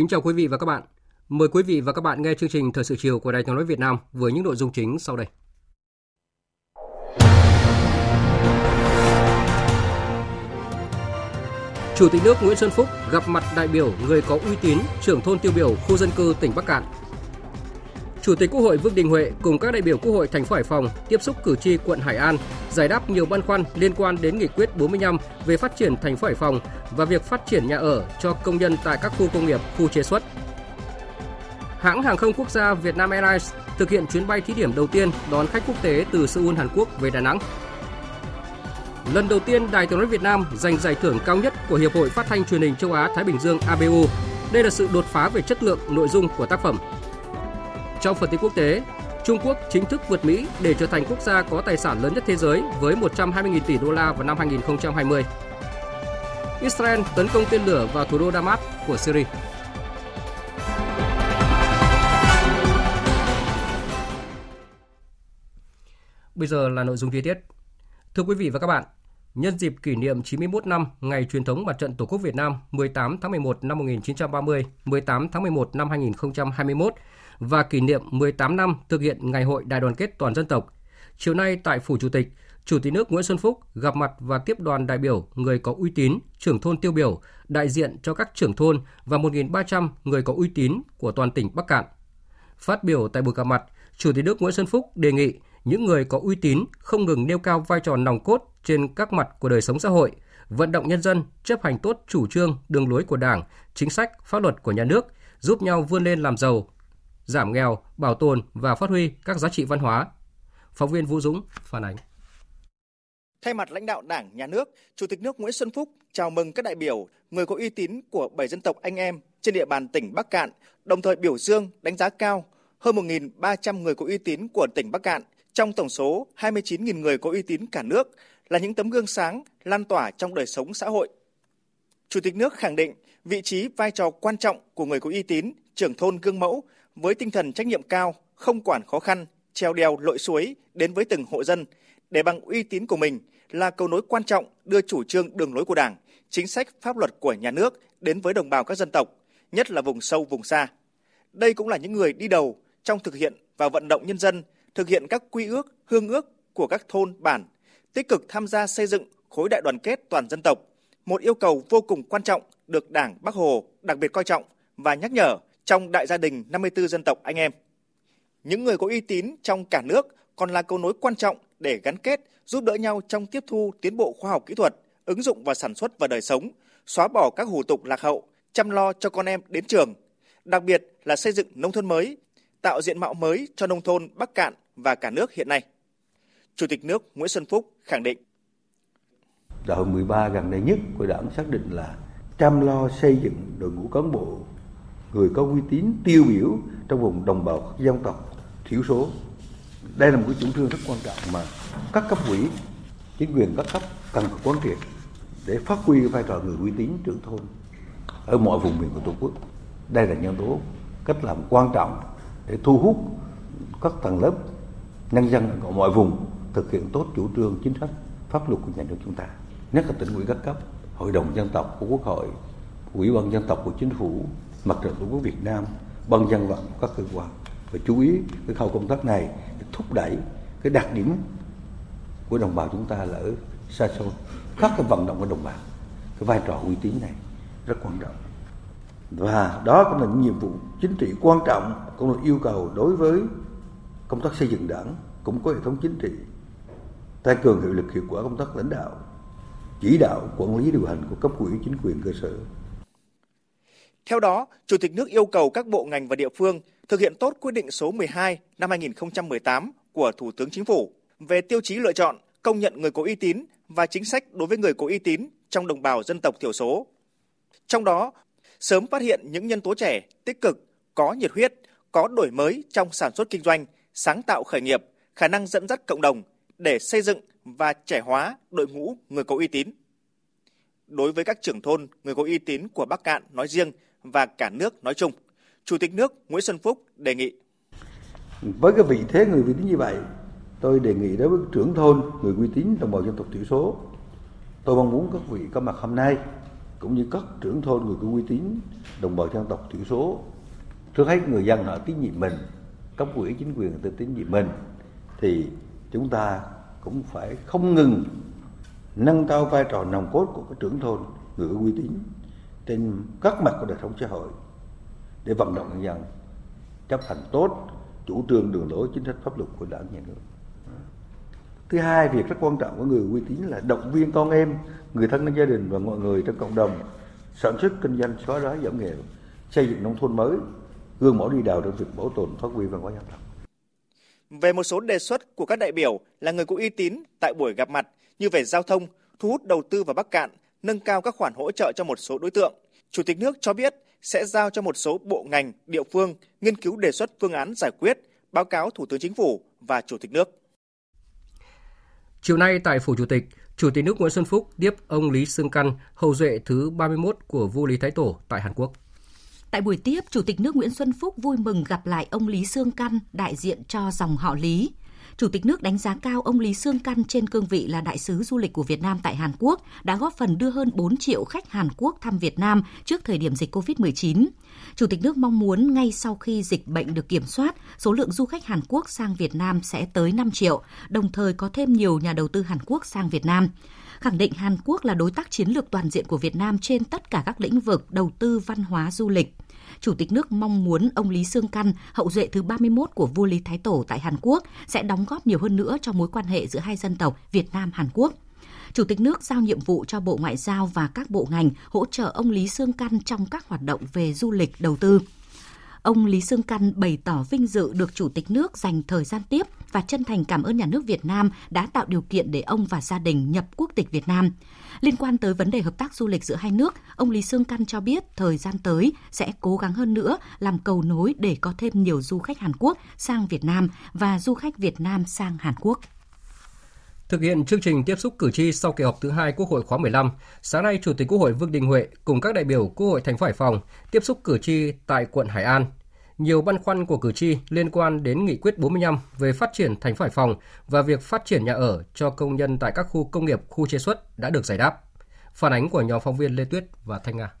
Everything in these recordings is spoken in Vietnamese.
Kính chào quý vị và các bạn. Mời quý vị và các bạn nghe chương trình Thời sự chiều của Đài Tiếng nói Việt Nam với những nội dung chính sau đây. Chủ tịch nước Nguyễn Xuân Phúc gặp mặt đại biểu người có uy tín, trưởng thôn tiêu biểu khu dân cư tỉnh Bắc Cạn. Chủ tịch Quốc hội Vương Đình Huệ cùng các đại biểu Quốc hội thành phố Hải Phòng tiếp xúc cử tri quận Hải An, giải đáp nhiều băn khoăn liên quan đến nghị quyết 45 về phát triển thành phố Hải Phòng và việc phát triển nhà ở cho công nhân tại các khu công nghiệp, khu chế xuất. Hãng hàng không quốc gia Vietnam Airlines thực hiện chuyến bay thí điểm đầu tiên đón khách quốc tế từ Seoul, Hàn Quốc về Đà Nẵng. Lần đầu tiên Đài Tiếng nói Việt Nam giành giải thưởng cao nhất của Hiệp hội Phát thanh Truyền hình Châu Á Thái Bình Dương ABU. Đây là sự đột phá về chất lượng nội dung của tác phẩm. Trong phần tin quốc tế, Trung Quốc chính thức vượt Mỹ để trở thành quốc gia có tài sản lớn nhất thế giới với 120.000 tỷ đô la vào năm 2020. Israel tấn công tên lửa vào thủ đô Damas của Syria. Bây giờ là nội dung chi tiết. Thưa quý vị và các bạn, nhân dịp kỷ niệm 91 năm ngày truyền thống Mặt trận Tổ quốc Việt Nam 18 tháng 11 năm 1930, 18 tháng 11 năm 2021 và kỷ niệm 18 năm thực hiện Ngày hội Đại đoàn kết toàn dân tộc. Chiều nay tại Phủ Chủ tịch, Chủ tịch nước Nguyễn Xuân Phúc gặp mặt và tiếp đoàn đại biểu người có uy tín, trưởng thôn tiêu biểu, đại diện cho các trưởng thôn và 1.300 người có uy tín của toàn tỉnh Bắc Cạn. Phát biểu tại buổi gặp mặt, Chủ tịch nước Nguyễn Xuân Phúc đề nghị những người có uy tín không ngừng nêu cao vai trò nòng cốt trên các mặt của đời sống xã hội, vận động nhân dân chấp hành tốt chủ trương, đường lối của Đảng, chính sách, pháp luật của nhà nước, giúp nhau vươn lên làm giàu, giảm nghèo, bảo tồn và phát huy các giá trị văn hóa. Phóng viên Vũ Dũng phản ánh. Thay mặt lãnh đạo Đảng, Nhà nước, Chủ tịch nước Nguyễn Xuân Phúc chào mừng các đại biểu, người có uy tín của bảy dân tộc anh em trên địa bàn tỉnh Bắc Cạn, đồng thời biểu dương, đánh giá cao hơn 1.300 người có uy tín của tỉnh Bắc Cạn trong tổng số 29.000 người có uy tín cả nước là những tấm gương sáng lan tỏa trong đời sống xã hội. Chủ tịch nước khẳng định vị trí vai trò quan trọng của người có uy tín, trưởng thôn gương mẫu với tinh thần trách nhiệm cao, không quản khó khăn, treo đèo lội suối đến với từng hộ dân để bằng uy tín của mình là cầu nối quan trọng đưa chủ trương đường lối của Đảng, chính sách pháp luật của nhà nước đến với đồng bào các dân tộc, nhất là vùng sâu vùng xa. Đây cũng là những người đi đầu trong thực hiện và vận động nhân dân thực hiện các quy ước, hương ước của các thôn bản, tích cực tham gia xây dựng khối đại đoàn kết toàn dân tộc, một yêu cầu vô cùng quan trọng được Đảng Bắc Hồ đặc biệt coi trọng và nhắc nhở trong đại gia đình 54 dân tộc anh em. Những người có uy tín trong cả nước còn là cầu nối quan trọng để gắn kết, giúp đỡ nhau trong tiếp thu tiến bộ khoa học kỹ thuật, ứng dụng và sản xuất và đời sống, xóa bỏ các hủ tục lạc hậu, chăm lo cho con em đến trường, đặc biệt là xây dựng nông thôn mới, tạo diện mạo mới cho nông thôn Bắc Cạn và cả nước hiện nay. Chủ tịch nước Nguyễn Xuân Phúc khẳng định. Đại hội 13 gần đây nhất của Đảng xác định là chăm lo xây dựng đội ngũ cán bộ người có uy tín tiêu biểu trong vùng đồng bào các dân tộc thiểu số. Đây là một cái chủ trương rất quan trọng mà các cấp ủy, chính quyền các cấp cần phải quán triệt để phát huy vai trò người uy tín trưởng thôn ở mọi vùng miền của Tổ quốc. Đây là nhân tố cách làm quan trọng để thu hút các tầng lớp nhân dân ở mọi vùng thực hiện tốt chủ trương chính sách pháp luật của nhà nước chúng ta nhất là tỉnh ủy các cấp hội đồng dân tộc của quốc hội ủy ban dân tộc của chính phủ mặt trận tổ quốc việt nam ban dân vận các cơ quan. Và chú ý cái khâu công tác này để thúc đẩy, cái đặc điểm của đồng bào chúng ta là ở xa xôi các cái vận động của đồng bào. Cái vai trò uy tín này rất quan trọng. Và đó cũng là những nhiệm vụ chính trị quan trọng, cũng là yêu cầu đối với công tác xây dựng đảng, cũng có hệ thống chính trị, tăng cường hiệu lực hiệu quả công tác lãnh đạo, chỉ đạo quản lý điều hành của cấp ủy chính quyền cơ sở. Theo đó, Chủ tịch nước yêu cầu các bộ ngành và địa phương thực hiện tốt quyết định số 12 năm 2018 của Thủ tướng Chính phủ về tiêu chí lựa chọn, công nhận người có uy tín và chính sách đối với người có uy tín trong đồng bào dân tộc thiểu số. Trong đó, sớm phát hiện những nhân tố trẻ tích cực, có nhiệt huyết, có đổi mới trong sản xuất kinh doanh, sáng tạo khởi nghiệp, khả năng dẫn dắt cộng đồng để xây dựng và trẻ hóa đội ngũ người có uy tín. Đối với các trưởng thôn người có uy tín của Bắc Cạn nói riêng và cả nước nói chung, Chủ tịch nước Nguyễn Xuân Phúc đề nghị. Với cái vị thế người uy tín như vậy, tôi đề nghị đối với trưởng thôn người uy tín đồng bào dân tộc thiểu số, tôi mong muốn các vị có mặt hôm nay cũng như các trưởng thôn người có uy tín đồng bào dân tộc thiểu số trước hết người dân họ tín nhiệm mình cấp ủy chính quyền tự tín nhiệm mình thì chúng ta cũng phải không ngừng nâng cao vai trò nòng cốt của các trưởng thôn người có uy tín trên các mặt của đời sống xã hội để vận động nhân dân chấp hành tốt chủ trương đường lối chính sách pháp luật của đảng nhà nước. Thứ hai việc rất quan trọng của người uy tín là động viên con em người thân trong gia đình và mọi người trong cộng đồng sản xuất kinh doanh xóa đói giảm nghèo xây dựng nông thôn mới gương mẫu đi đầu trong việc bảo tồn phát huy văn hóa dân tộc. Về một số đề xuất của các đại biểu là người có uy tín tại buổi gặp mặt như về giao thông, thu hút đầu tư vào Bắc Cạn, nâng cao các khoản hỗ trợ cho một số đối tượng. Chủ tịch nước cho biết sẽ giao cho một số bộ ngành, địa phương nghiên cứu đề xuất phương án giải quyết, báo cáo Thủ tướng Chính phủ và Chủ tịch nước. Chiều nay tại Phủ Chủ tịch, Chủ tịch nước Nguyễn Xuân Phúc tiếp ông Lý Sương Căn, hậu duệ thứ 31 của vua Lý Thái Tổ tại Hàn Quốc. Tại buổi tiếp, Chủ tịch nước Nguyễn Xuân Phúc vui mừng gặp lại ông Lý Sương Căn, đại diện cho dòng họ Lý. Chủ tịch nước đánh giá cao ông Lý Sương Căn trên cương vị là đại sứ du lịch của Việt Nam tại Hàn Quốc đã góp phần đưa hơn 4 triệu khách Hàn Quốc thăm Việt Nam trước thời điểm dịch COVID-19. Chủ tịch nước mong muốn ngay sau khi dịch bệnh được kiểm soát, số lượng du khách Hàn Quốc sang Việt Nam sẽ tới 5 triệu, đồng thời có thêm nhiều nhà đầu tư Hàn Quốc sang Việt Nam khẳng định Hàn Quốc là đối tác chiến lược toàn diện của Việt Nam trên tất cả các lĩnh vực đầu tư văn hóa du lịch. Chủ tịch nước mong muốn ông Lý Sương Căn, hậu duệ thứ 31 của vua Lý Thái Tổ tại Hàn Quốc, sẽ đóng góp nhiều hơn nữa cho mối quan hệ giữa hai dân tộc Việt Nam Hàn Quốc. Chủ tịch nước giao nhiệm vụ cho Bộ Ngoại giao và các bộ ngành hỗ trợ ông Lý Sương Căn trong các hoạt động về du lịch đầu tư ông Lý Sương Căn bày tỏ vinh dự được Chủ tịch nước dành thời gian tiếp và chân thành cảm ơn nhà nước Việt Nam đã tạo điều kiện để ông và gia đình nhập quốc tịch Việt Nam. Liên quan tới vấn đề hợp tác du lịch giữa hai nước, ông Lý Sương Căn cho biết thời gian tới sẽ cố gắng hơn nữa làm cầu nối để có thêm nhiều du khách Hàn Quốc sang Việt Nam và du khách Việt Nam sang Hàn Quốc. Thực hiện chương trình tiếp xúc cử tri sau kỳ họp thứ hai Quốc hội khóa 15, sáng nay Chủ tịch Quốc hội Vương Đình Huệ cùng các đại biểu Quốc hội thành phố Hải Phòng tiếp xúc cử tri tại quận Hải An. Nhiều băn khoăn của cử tri liên quan đến nghị quyết 45 về phát triển thành phố Hải Phòng và việc phát triển nhà ở cho công nhân tại các khu công nghiệp, khu chế xuất đã được giải đáp. Phản ánh của nhóm phóng viên Lê Tuyết và Thanh Nga.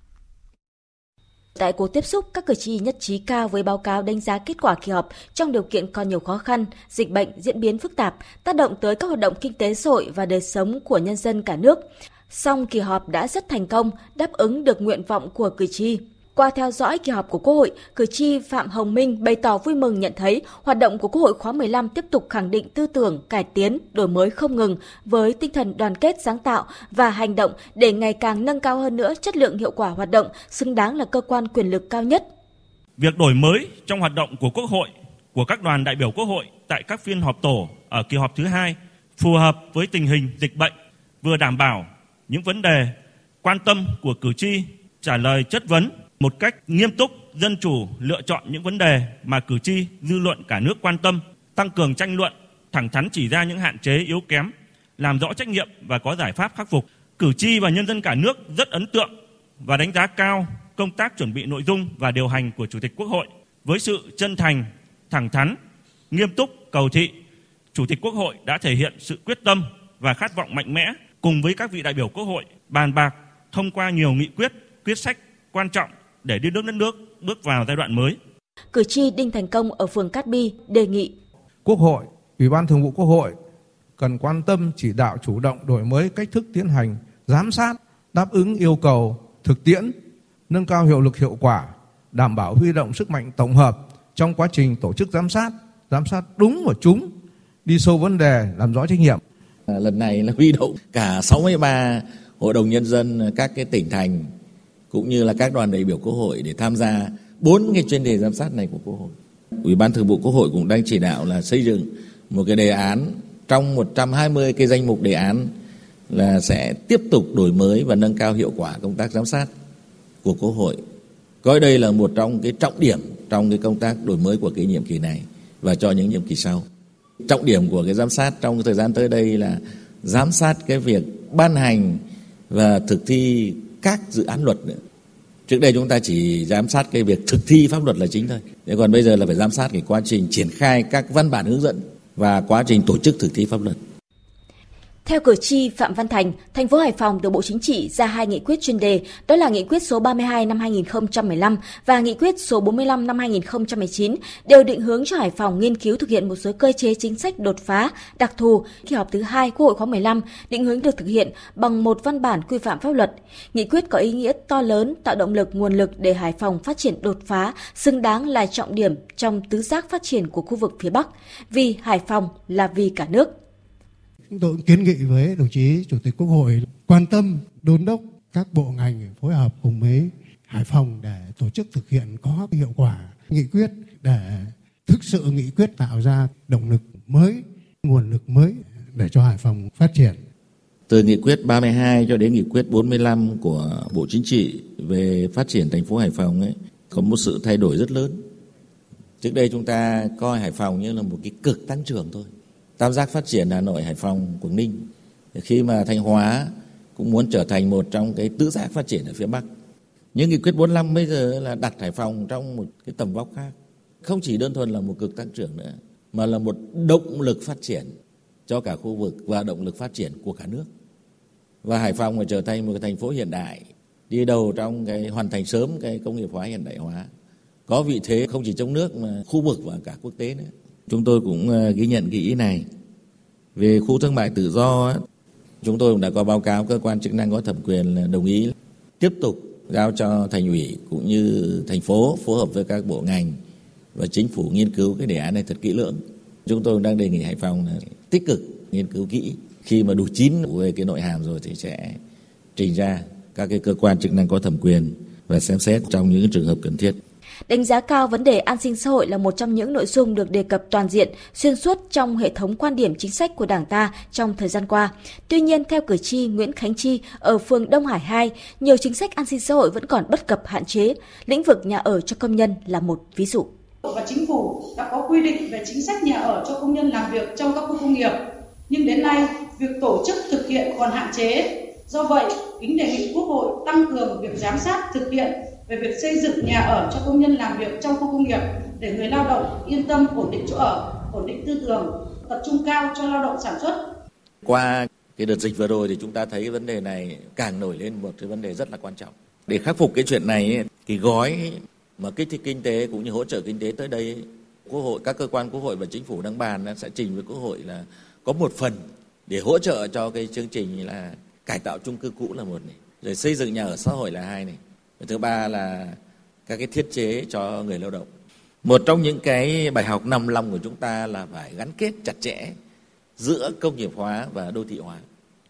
Tại cuộc tiếp xúc, các cử tri nhất trí cao với báo cáo đánh giá kết quả kỳ họp trong điều kiện còn nhiều khó khăn, dịch bệnh diễn biến phức tạp, tác động tới các hoạt động kinh tế xã hội và đời sống của nhân dân cả nước. Song kỳ họp đã rất thành công, đáp ứng được nguyện vọng của cử tri. Qua theo dõi kỳ họp của Quốc hội, cử tri Phạm Hồng Minh bày tỏ vui mừng nhận thấy hoạt động của Quốc hội khóa 15 tiếp tục khẳng định tư tưởng, cải tiến, đổi mới không ngừng với tinh thần đoàn kết sáng tạo và hành động để ngày càng nâng cao hơn nữa chất lượng hiệu quả hoạt động, xứng đáng là cơ quan quyền lực cao nhất. Việc đổi mới trong hoạt động của Quốc hội, của các đoàn đại biểu Quốc hội tại các phiên họp tổ ở kỳ họp thứ hai phù hợp với tình hình dịch bệnh, vừa đảm bảo những vấn đề quan tâm của cử tri trả lời chất vấn một cách nghiêm túc, dân chủ lựa chọn những vấn đề mà cử tri, dư luận cả nước quan tâm, tăng cường tranh luận, thẳng thắn chỉ ra những hạn chế yếu kém, làm rõ trách nhiệm và có giải pháp khắc phục. Cử tri và nhân dân cả nước rất ấn tượng và đánh giá cao công tác chuẩn bị nội dung và điều hành của Chủ tịch Quốc hội với sự chân thành, thẳng thắn, nghiêm túc, cầu thị. Chủ tịch Quốc hội đã thể hiện sự quyết tâm và khát vọng mạnh mẽ cùng với các vị đại biểu Quốc hội bàn bạc thông qua nhiều nghị quyết, quyết sách quan trọng để đưa nước đất nước bước vào giai đoạn mới. Cử tri Đinh Thành Công ở phường Cát Bi đề nghị Quốc hội, Ủy ban Thường vụ Quốc hội cần quan tâm chỉ đạo chủ động đổi mới cách thức tiến hành, giám sát, đáp ứng yêu cầu thực tiễn, nâng cao hiệu lực hiệu quả, đảm bảo huy động sức mạnh tổng hợp trong quá trình tổ chức giám sát, giám sát đúng và trúng, đi sâu vấn đề, làm rõ trách nhiệm. À, lần này là huy động cả 63 Hội đồng Nhân dân các cái tỉnh thành cũng như là các đoàn đại biểu Quốc hội để tham gia bốn cái chuyên đề giám sát này của Quốc hội. Ủy ban Thường vụ Quốc hội cũng đang chỉ đạo là xây dựng một cái đề án, trong 120 cái danh mục đề án là sẽ tiếp tục đổi mới và nâng cao hiệu quả công tác giám sát của Quốc hội. Coi đây là một trong cái trọng điểm trong cái công tác đổi mới của cái nhiệm kỳ này và cho những nhiệm kỳ sau. Trọng điểm của cái giám sát trong thời gian tới đây là giám sát cái việc ban hành và thực thi các dự án luật nữa. Trước đây chúng ta chỉ giám sát cái việc thực thi pháp luật là chính thôi. Thế còn bây giờ là phải giám sát cái quá trình triển khai các văn bản hướng dẫn và quá trình tổ chức thực thi pháp luật. Theo cử tri Phạm Văn Thành, thành phố Hải Phòng được Bộ Chính trị ra hai nghị quyết chuyên đề, đó là nghị quyết số 32 năm 2015 và nghị quyết số 45 năm 2019, đều định hướng cho Hải Phòng nghiên cứu thực hiện một số cơ chế chính sách đột phá, đặc thù kỳ họp thứ hai Quốc hội khóa 15, định hướng được thực hiện bằng một văn bản quy phạm pháp luật. Nghị quyết có ý nghĩa to lớn, tạo động lực nguồn lực để Hải Phòng phát triển đột phá, xứng đáng là trọng điểm trong tứ giác phát triển của khu vực phía Bắc, vì Hải Phòng là vì cả nước. Chúng tôi cũng kiến nghị với đồng chí Chủ tịch Quốc hội quan tâm đôn đốc các bộ ngành phối hợp cùng với Hải Phòng để tổ chức thực hiện có hiệu quả nghị quyết để thực sự nghị quyết tạo ra động lực mới, nguồn lực mới để cho Hải Phòng phát triển. Từ nghị quyết 32 cho đến nghị quyết 45 của Bộ Chính trị về phát triển thành phố Hải Phòng ấy có một sự thay đổi rất lớn. Trước đây chúng ta coi Hải Phòng như là một cái cực tăng trưởng thôi tam giác phát triển Hà Nội, Hải Phòng, Quảng Ninh. Khi mà Thanh Hóa cũng muốn trở thành một trong cái tứ giác phát triển ở phía Bắc. Nhưng nghị quyết 45 bây giờ là đặt Hải Phòng trong một cái tầm vóc khác. Không chỉ đơn thuần là một cực tăng trưởng nữa, mà là một động lực phát triển cho cả khu vực và động lực phát triển của cả nước. Và Hải Phòng phải trở thành một cái thành phố hiện đại, đi đầu trong cái hoàn thành sớm cái công nghiệp hóa hiện đại hóa. Có vị thế không chỉ trong nước mà khu vực và cả quốc tế nữa. Chúng tôi cũng ờ, ghi nhận cái ý này. Về khu thương mại tự do, chúng tôi cũng đã có báo cáo cơ quan chức năng có thẩm quyền là đồng ý tiếp tục giao cho thành ủy cũng như thành phố phối hợp với các bộ ngành và chính phủ nghiên cứu cái đề án này thật kỹ lưỡng. Chúng tôi đang đề nghị Hải Phòng là tích cực nghiên cứu kỹ. Khi mà đủ chín về cái nội hàm rồi thì sẽ trình ra các cái cơ quan chức năng có thẩm quyền và xem xét trong những trường hợp cần thiết. Đánh giá cao vấn đề an sinh xã hội là một trong những nội dung được đề cập toàn diện, xuyên suốt trong hệ thống quan điểm chính sách của Đảng ta trong thời gian qua. Tuy nhiên, theo cử tri Nguyễn Khánh Chi ở phường Đông Hải 2, nhiều chính sách an sinh xã hội vẫn còn bất cập hạn chế. Lĩnh vực nhà ở cho công nhân là một ví dụ. Và chính phủ đã có quy định về chính sách nhà ở cho công nhân làm việc trong các khu công nghiệp. Nhưng đến nay, việc tổ chức thực hiện còn hạn chế. Do vậy, kính đề nghị Quốc hội tăng cường việc giám sát thực hiện về việc xây dựng nhà ở cho công nhân làm việc trong khu công nghiệp để người lao động yên tâm ổn định chỗ ở, ổn định tư tưởng, tập trung cao cho lao động sản xuất. Qua cái đợt dịch vừa rồi thì chúng ta thấy vấn đề này càng nổi lên một cái vấn đề rất là quan trọng. Để khắc phục cái chuyện này thì gói mà kích thích kinh tế cũng như hỗ trợ kinh tế tới đây Quốc hội các cơ quan Quốc hội và chính phủ đang bàn sẽ trình với Quốc hội là có một phần để hỗ trợ cho cái chương trình là cải tạo chung cư cũ là một này, rồi xây dựng nhà ở xã hội là hai này và thứ ba là các cái thiết chế cho người lao động. Một trong những cái bài học năm lòng của chúng ta là phải gắn kết chặt chẽ giữa công nghiệp hóa và đô thị hóa.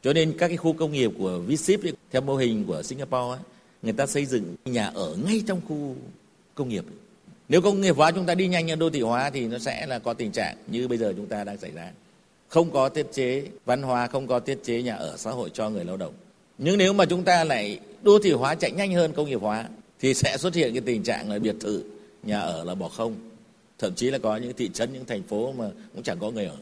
Cho nên các cái khu công nghiệp của V-Ship theo mô hình của Singapore người ta xây dựng nhà ở ngay trong khu công nghiệp. Nếu công nghiệp hóa chúng ta đi nhanh như đô thị hóa thì nó sẽ là có tình trạng như bây giờ chúng ta đang xảy ra. Không có thiết chế văn hóa, không có thiết chế nhà ở xã hội cho người lao động nhưng nếu mà chúng ta lại đô thị hóa chạy nhanh hơn công nghiệp hóa thì sẽ xuất hiện cái tình trạng là biệt thự nhà ở là bỏ không. Thậm chí là có những thị trấn những thành phố mà cũng chẳng có người ở.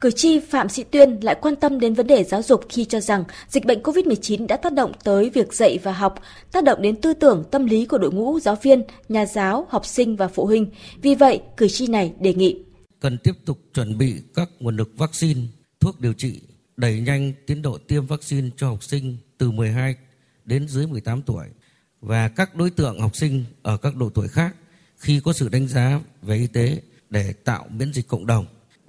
Cử tri Phạm Sĩ Tuyên lại quan tâm đến vấn đề giáo dục khi cho rằng dịch bệnh COVID-19 đã tác động tới việc dạy và học, tác động đến tư tưởng, tâm lý của đội ngũ giáo viên, nhà giáo, học sinh và phụ huynh. Vì vậy, cử tri này đề nghị cần tiếp tục chuẩn bị các nguồn lực vaccine, thuốc điều trị, đẩy nhanh tiến độ tiêm vaccine cho học sinh từ 12 đến dưới 18 tuổi và các đối tượng học sinh ở các độ tuổi khác khi có sự đánh giá về y tế để tạo miễn dịch cộng đồng.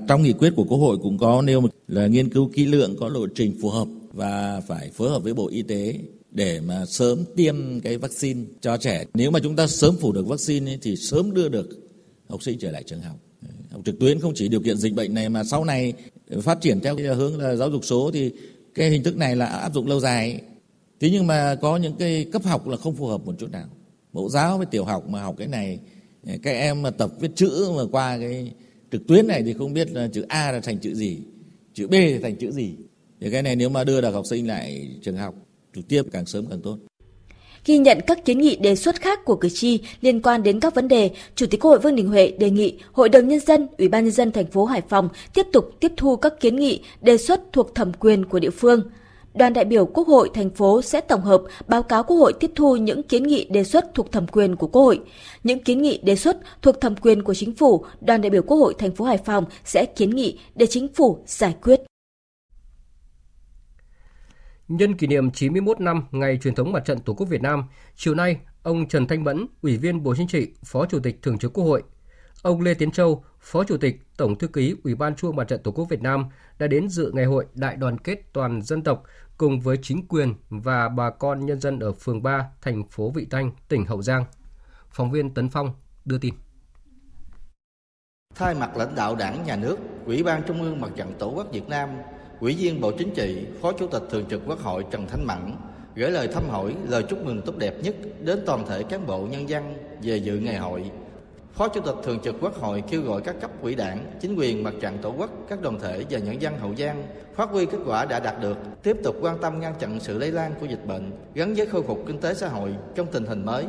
Trong nghị quyết của Quốc hội cũng có nêu là nghiên cứu kỹ lưỡng có lộ trình phù hợp và phải phối hợp với Bộ Y tế để mà sớm tiêm cái vaccine cho trẻ. Nếu mà chúng ta sớm phủ được vaccine ấy, thì sớm đưa được học sinh trở lại trường học. Học trực tuyến không chỉ điều kiện dịch bệnh này mà sau này phát triển theo cái hướng là giáo dục số thì cái hình thức này là áp dụng lâu dài Thế nhưng mà có những cái cấp học là không phù hợp một chút nào. Mẫu giáo với tiểu học mà học cái này, các em mà tập viết chữ mà qua cái trực tuyến này thì không biết là chữ A là thành chữ gì, chữ B thì thành chữ gì. Thì cái này nếu mà đưa được học sinh lại trường học trực tiếp càng sớm càng tốt. Ghi nhận các kiến nghị đề xuất khác của cử tri liên quan đến các vấn đề, Chủ tịch Quốc hội Vương Đình Huệ đề nghị Hội đồng nhân dân, Ủy ban nhân dân thành phố Hải Phòng tiếp tục tiếp thu các kiến nghị đề xuất thuộc thẩm quyền của địa phương. Đoàn đại biểu Quốc hội thành phố sẽ tổng hợp báo cáo Quốc hội tiếp thu những kiến nghị đề xuất thuộc thẩm quyền của Quốc hội. Những kiến nghị đề xuất thuộc thẩm quyền của chính phủ, đoàn đại biểu Quốc hội thành phố Hải Phòng sẽ kiến nghị để chính phủ giải quyết. Nhân kỷ niệm 91 năm ngày truyền thống mặt trận Tổ quốc Việt Nam, chiều nay, ông Trần Thanh Mẫn, Ủy viên Bộ Chính trị, Phó Chủ tịch Thường trực Quốc hội, ông Lê Tiến Châu, Phó Chủ tịch, Tổng thư ký Ủy ban Trung ương Mặt trận Tổ quốc Việt Nam đã đến dự ngày hội Đại đoàn kết toàn dân tộc cùng với chính quyền và bà con nhân dân ở phường 3, thành phố Vị Thanh, tỉnh Hậu Giang. Phóng viên Tấn Phong đưa tin. Thay mặt lãnh đạo Đảng, Nhà nước, Ủy ban Trung ương Mặt trận Tổ quốc Việt Nam, Ủy viên Bộ Chính trị, Phó Chủ tịch Thường trực Quốc hội Trần Thanh Mẫn gửi lời thăm hỏi, lời chúc mừng tốt đẹp nhất đến toàn thể cán bộ nhân dân về dự ngày hội. Phó Chủ tịch Thường trực Quốc hội kêu gọi các cấp quỹ đảng, chính quyền mặt trận tổ quốc, các đoàn thể và nhân dân Hậu Giang phát huy kết quả đã đạt được, tiếp tục quan tâm ngăn chặn sự lây lan của dịch bệnh gắn với khôi phục kinh tế xã hội trong tình hình mới,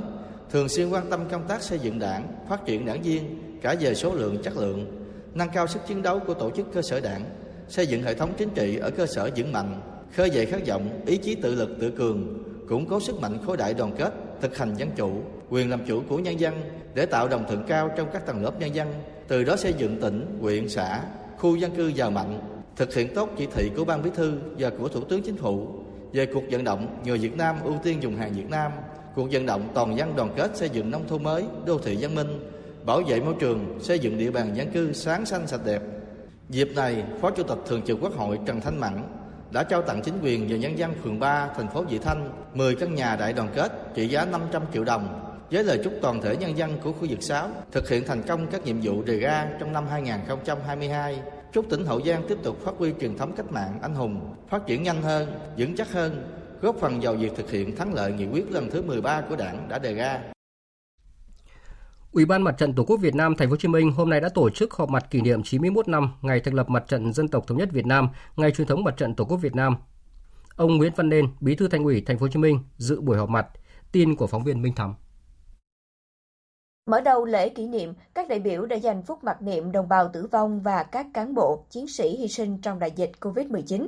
thường xuyên quan tâm công tác xây dựng đảng, phát triển đảng viên cả về số lượng chất lượng, nâng cao sức chiến đấu của tổ chức cơ sở đảng, xây dựng hệ thống chính trị ở cơ sở vững mạnh, khơi dậy khát vọng, ý chí tự lực tự cường, củng cố sức mạnh khối đại đoàn kết, thực hành dân chủ, quyền làm chủ của nhân dân để tạo đồng thuận cao trong các tầng lớp nhân dân, từ đó xây dựng tỉnh, huyện, xã, khu dân cư giàu mạnh, thực hiện tốt chỉ thị của Ban Bí thư và của Thủ tướng Chính phủ về cuộc vận động người Việt Nam ưu tiên dùng hàng Việt Nam, cuộc vận động toàn dân đoàn kết xây dựng nông thôn mới, đô thị văn minh, bảo vệ môi trường, xây dựng địa bàn dân cư sáng xanh sạch đẹp. Dịp này, Phó Chủ tịch Thường trực Quốc hội Trần Thanh Mẫn đã trao tặng chính quyền và nhân dân phường 3 thành phố Vị Thanh 10 căn nhà đại đoàn kết trị giá 500 triệu đồng với lời chúc toàn thể nhân dân của khu vực 6 thực hiện thành công các nhiệm vụ đề ra trong năm 2022. Chúc tỉnh Hậu Giang tiếp tục phát huy truyền thống cách mạng anh hùng, phát triển nhanh hơn, vững chắc hơn, góp phần vào việc thực hiện thắng lợi nghị quyết lần thứ 13 của Đảng đã đề ra. Ủy ban Mặt trận Tổ quốc Việt Nam Thành phố Hồ Chí Minh hôm nay đã tổ chức họp mặt kỷ niệm 91 năm ngày thành lập Mặt trận Dân tộc thống nhất Việt Nam, ngày truyền thống Mặt trận Tổ quốc Việt Nam. Ông Nguyễn Văn Nên, Bí thư Thành ủy Thành phố Hồ Chí Minh dự buổi họp mặt. Tin của phóng viên Minh Thắm. Mở đầu lễ kỷ niệm, các đại biểu đã dành phút mặc niệm đồng bào tử vong và các cán bộ, chiến sĩ hy sinh trong đại dịch COVID-19.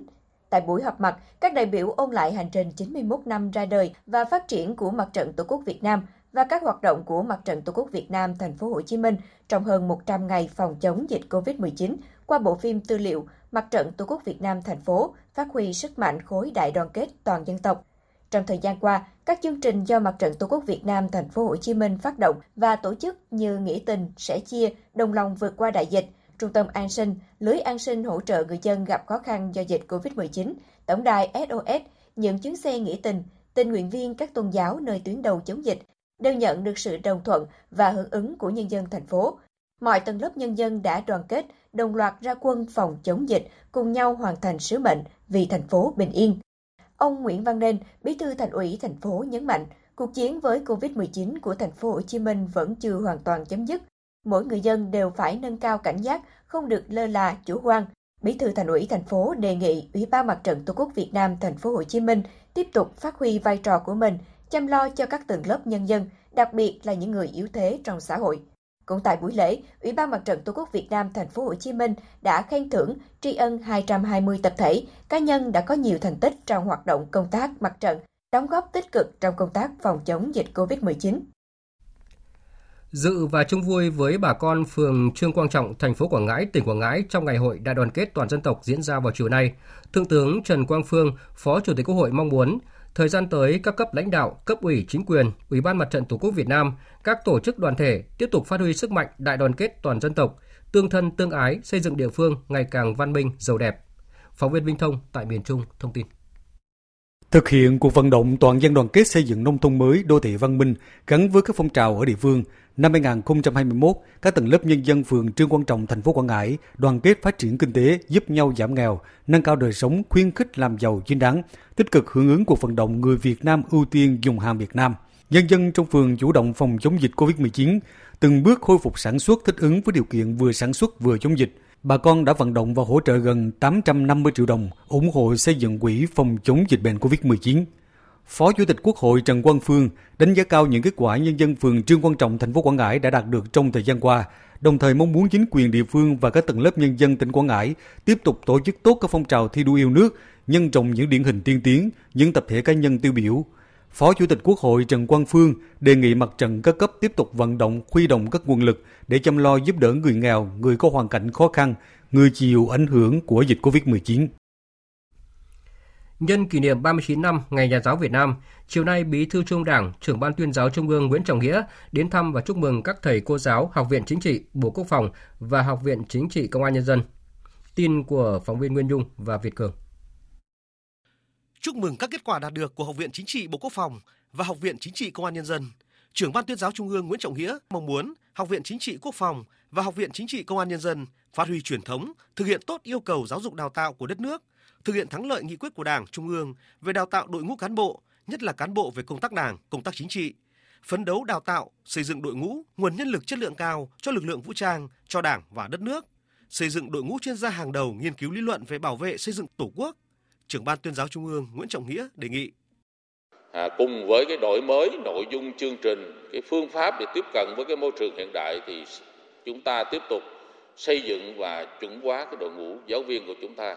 Tại buổi họp mặt, các đại biểu ôn lại hành trình 91 năm ra đời và phát triển của Mặt trận Tổ quốc Việt Nam và các hoạt động của Mặt trận Tổ quốc Việt Nam thành phố Hồ Chí Minh trong hơn 100 ngày phòng chống dịch COVID-19 qua bộ phim tư liệu Mặt trận Tổ quốc Việt Nam thành phố phát huy sức mạnh khối đại đoàn kết toàn dân tộc. Trong thời gian qua, các chương trình do Mặt trận Tổ quốc Việt Nam thành phố Hồ Chí Minh phát động và tổ chức như Nghĩa tình, sẻ chia, đồng lòng vượt qua đại dịch, Trung tâm an sinh, lưới an sinh hỗ trợ người dân gặp khó khăn do dịch COVID-19, tổng đài SOS, những chuyến xe nghĩa tình, tình nguyện viên các tôn giáo nơi tuyến đầu chống dịch đều nhận được sự đồng thuận và hưởng ứng của nhân dân thành phố. Mọi tầng lớp nhân dân đã đoàn kết, đồng loạt ra quân phòng chống dịch, cùng nhau hoàn thành sứ mệnh vì thành phố bình yên. Ông Nguyễn Văn Nên, Bí thư Thành ủy thành phố nhấn mạnh, cuộc chiến với Covid-19 của thành phố Hồ Chí Minh vẫn chưa hoàn toàn chấm dứt. Mỗi người dân đều phải nâng cao cảnh giác, không được lơ là, chủ quan. Bí thư Thành ủy thành phố đề nghị Ủy ban Mặt trận Tổ quốc Việt Nam thành phố Hồ Chí Minh tiếp tục phát huy vai trò của mình, chăm lo cho các tầng lớp nhân dân, đặc biệt là những người yếu thế trong xã hội. Cũng tại buổi lễ, Ủy ban Mặt trận Tổ quốc Việt Nam thành phố Hồ Chí Minh đã khen thưởng tri ân 220 tập thể, cá nhân đã có nhiều thành tích trong hoạt động công tác mặt trận, đóng góp tích cực trong công tác phòng chống dịch COVID-19. Dự và chung vui với bà con phường Trương Quang Trọng, thành phố Quảng Ngãi, tỉnh Quảng Ngãi trong ngày hội đại đoàn kết toàn dân tộc diễn ra vào chiều nay, Thượng tướng Trần Quang Phương, Phó Chủ tịch Quốc hội mong muốn thời gian tới các cấp lãnh đạo, cấp ủy chính quyền, Ủy ban Mặt trận Tổ quốc Việt Nam, các tổ chức đoàn thể tiếp tục phát huy sức mạnh đại đoàn kết toàn dân tộc, tương thân tương ái, xây dựng địa phương ngày càng văn minh, giàu đẹp. Phóng viên Vinh Thông tại miền Trung thông tin. Thực hiện cuộc vận động toàn dân đoàn kết xây dựng nông thôn mới, đô thị văn minh gắn với các phong trào ở địa phương, Năm 2021, các tầng lớp nhân dân phường Trương Quang Trọng, thành phố Quảng Ngãi đoàn kết phát triển kinh tế, giúp nhau giảm nghèo, nâng cao đời sống, khuyến khích làm giàu chính đáng, tích cực hưởng ứng cuộc vận động người Việt Nam ưu tiên dùng hàng Việt Nam. Nhân dân trong phường chủ động phòng chống dịch COVID-19, từng bước khôi phục sản xuất thích ứng với điều kiện vừa sản xuất vừa chống dịch. Bà con đã vận động và hỗ trợ gần 850 triệu đồng ủng hộ xây dựng quỹ phòng chống dịch bệnh COVID-19. Phó Chủ tịch Quốc hội Trần Quang Phương đánh giá cao những kết quả nhân dân phường Trương Quang Trọng thành phố Quảng Ngãi đã đạt được trong thời gian qua, đồng thời mong muốn chính quyền địa phương và các tầng lớp nhân dân tỉnh Quảng Ngãi tiếp tục tổ chức tốt các phong trào thi đua yêu nước, nhân rộng những điển hình tiên tiến, những tập thể cá nhân tiêu biểu. Phó Chủ tịch Quốc hội Trần Quang Phương đề nghị mặt trận các cấp tiếp tục vận động, huy động các nguồn lực để chăm lo giúp đỡ người nghèo, người có hoàn cảnh khó khăn, người chịu ảnh hưởng của dịch COVID-19. Nhân kỷ niệm 39 năm Ngày Nhà giáo Việt Nam, chiều nay Bí thư Trung Đảng, trưởng ban tuyên giáo Trung ương Nguyễn Trọng Nghĩa đến thăm và chúc mừng các thầy cô giáo Học viện Chính trị, Bộ Quốc phòng và Học viện Chính trị Công an Nhân dân. Tin của phóng viên Nguyên Dung và Việt Cường. Chúc mừng các kết quả đạt được của Học viện Chính trị Bộ Quốc phòng và Học viện Chính trị Công an Nhân dân. Trưởng ban tuyên giáo Trung ương Nguyễn Trọng Nghĩa mong muốn Học viện Chính trị Quốc phòng và Học viện Chính trị Công an Nhân dân phát huy truyền thống, thực hiện tốt yêu cầu giáo dục đào tạo của đất nước, thực hiện thắng lợi nghị quyết của Đảng, Trung ương về đào tạo đội ngũ cán bộ, nhất là cán bộ về công tác đảng, công tác chính trị, phấn đấu đào tạo, xây dựng đội ngũ, nguồn nhân lực chất lượng cao cho lực lượng vũ trang, cho Đảng và đất nước, xây dựng đội ngũ chuyên gia hàng đầu nghiên cứu lý luận về bảo vệ xây dựng Tổ quốc. Trưởng ban tuyên giáo Trung ương Nguyễn Trọng Nghĩa đề nghị À, cùng với cái đổi mới nội dung chương trình, cái phương pháp để tiếp cận với cái môi trường hiện đại thì chúng ta tiếp tục xây dựng và chuẩn hóa cái đội ngũ giáo viên của chúng ta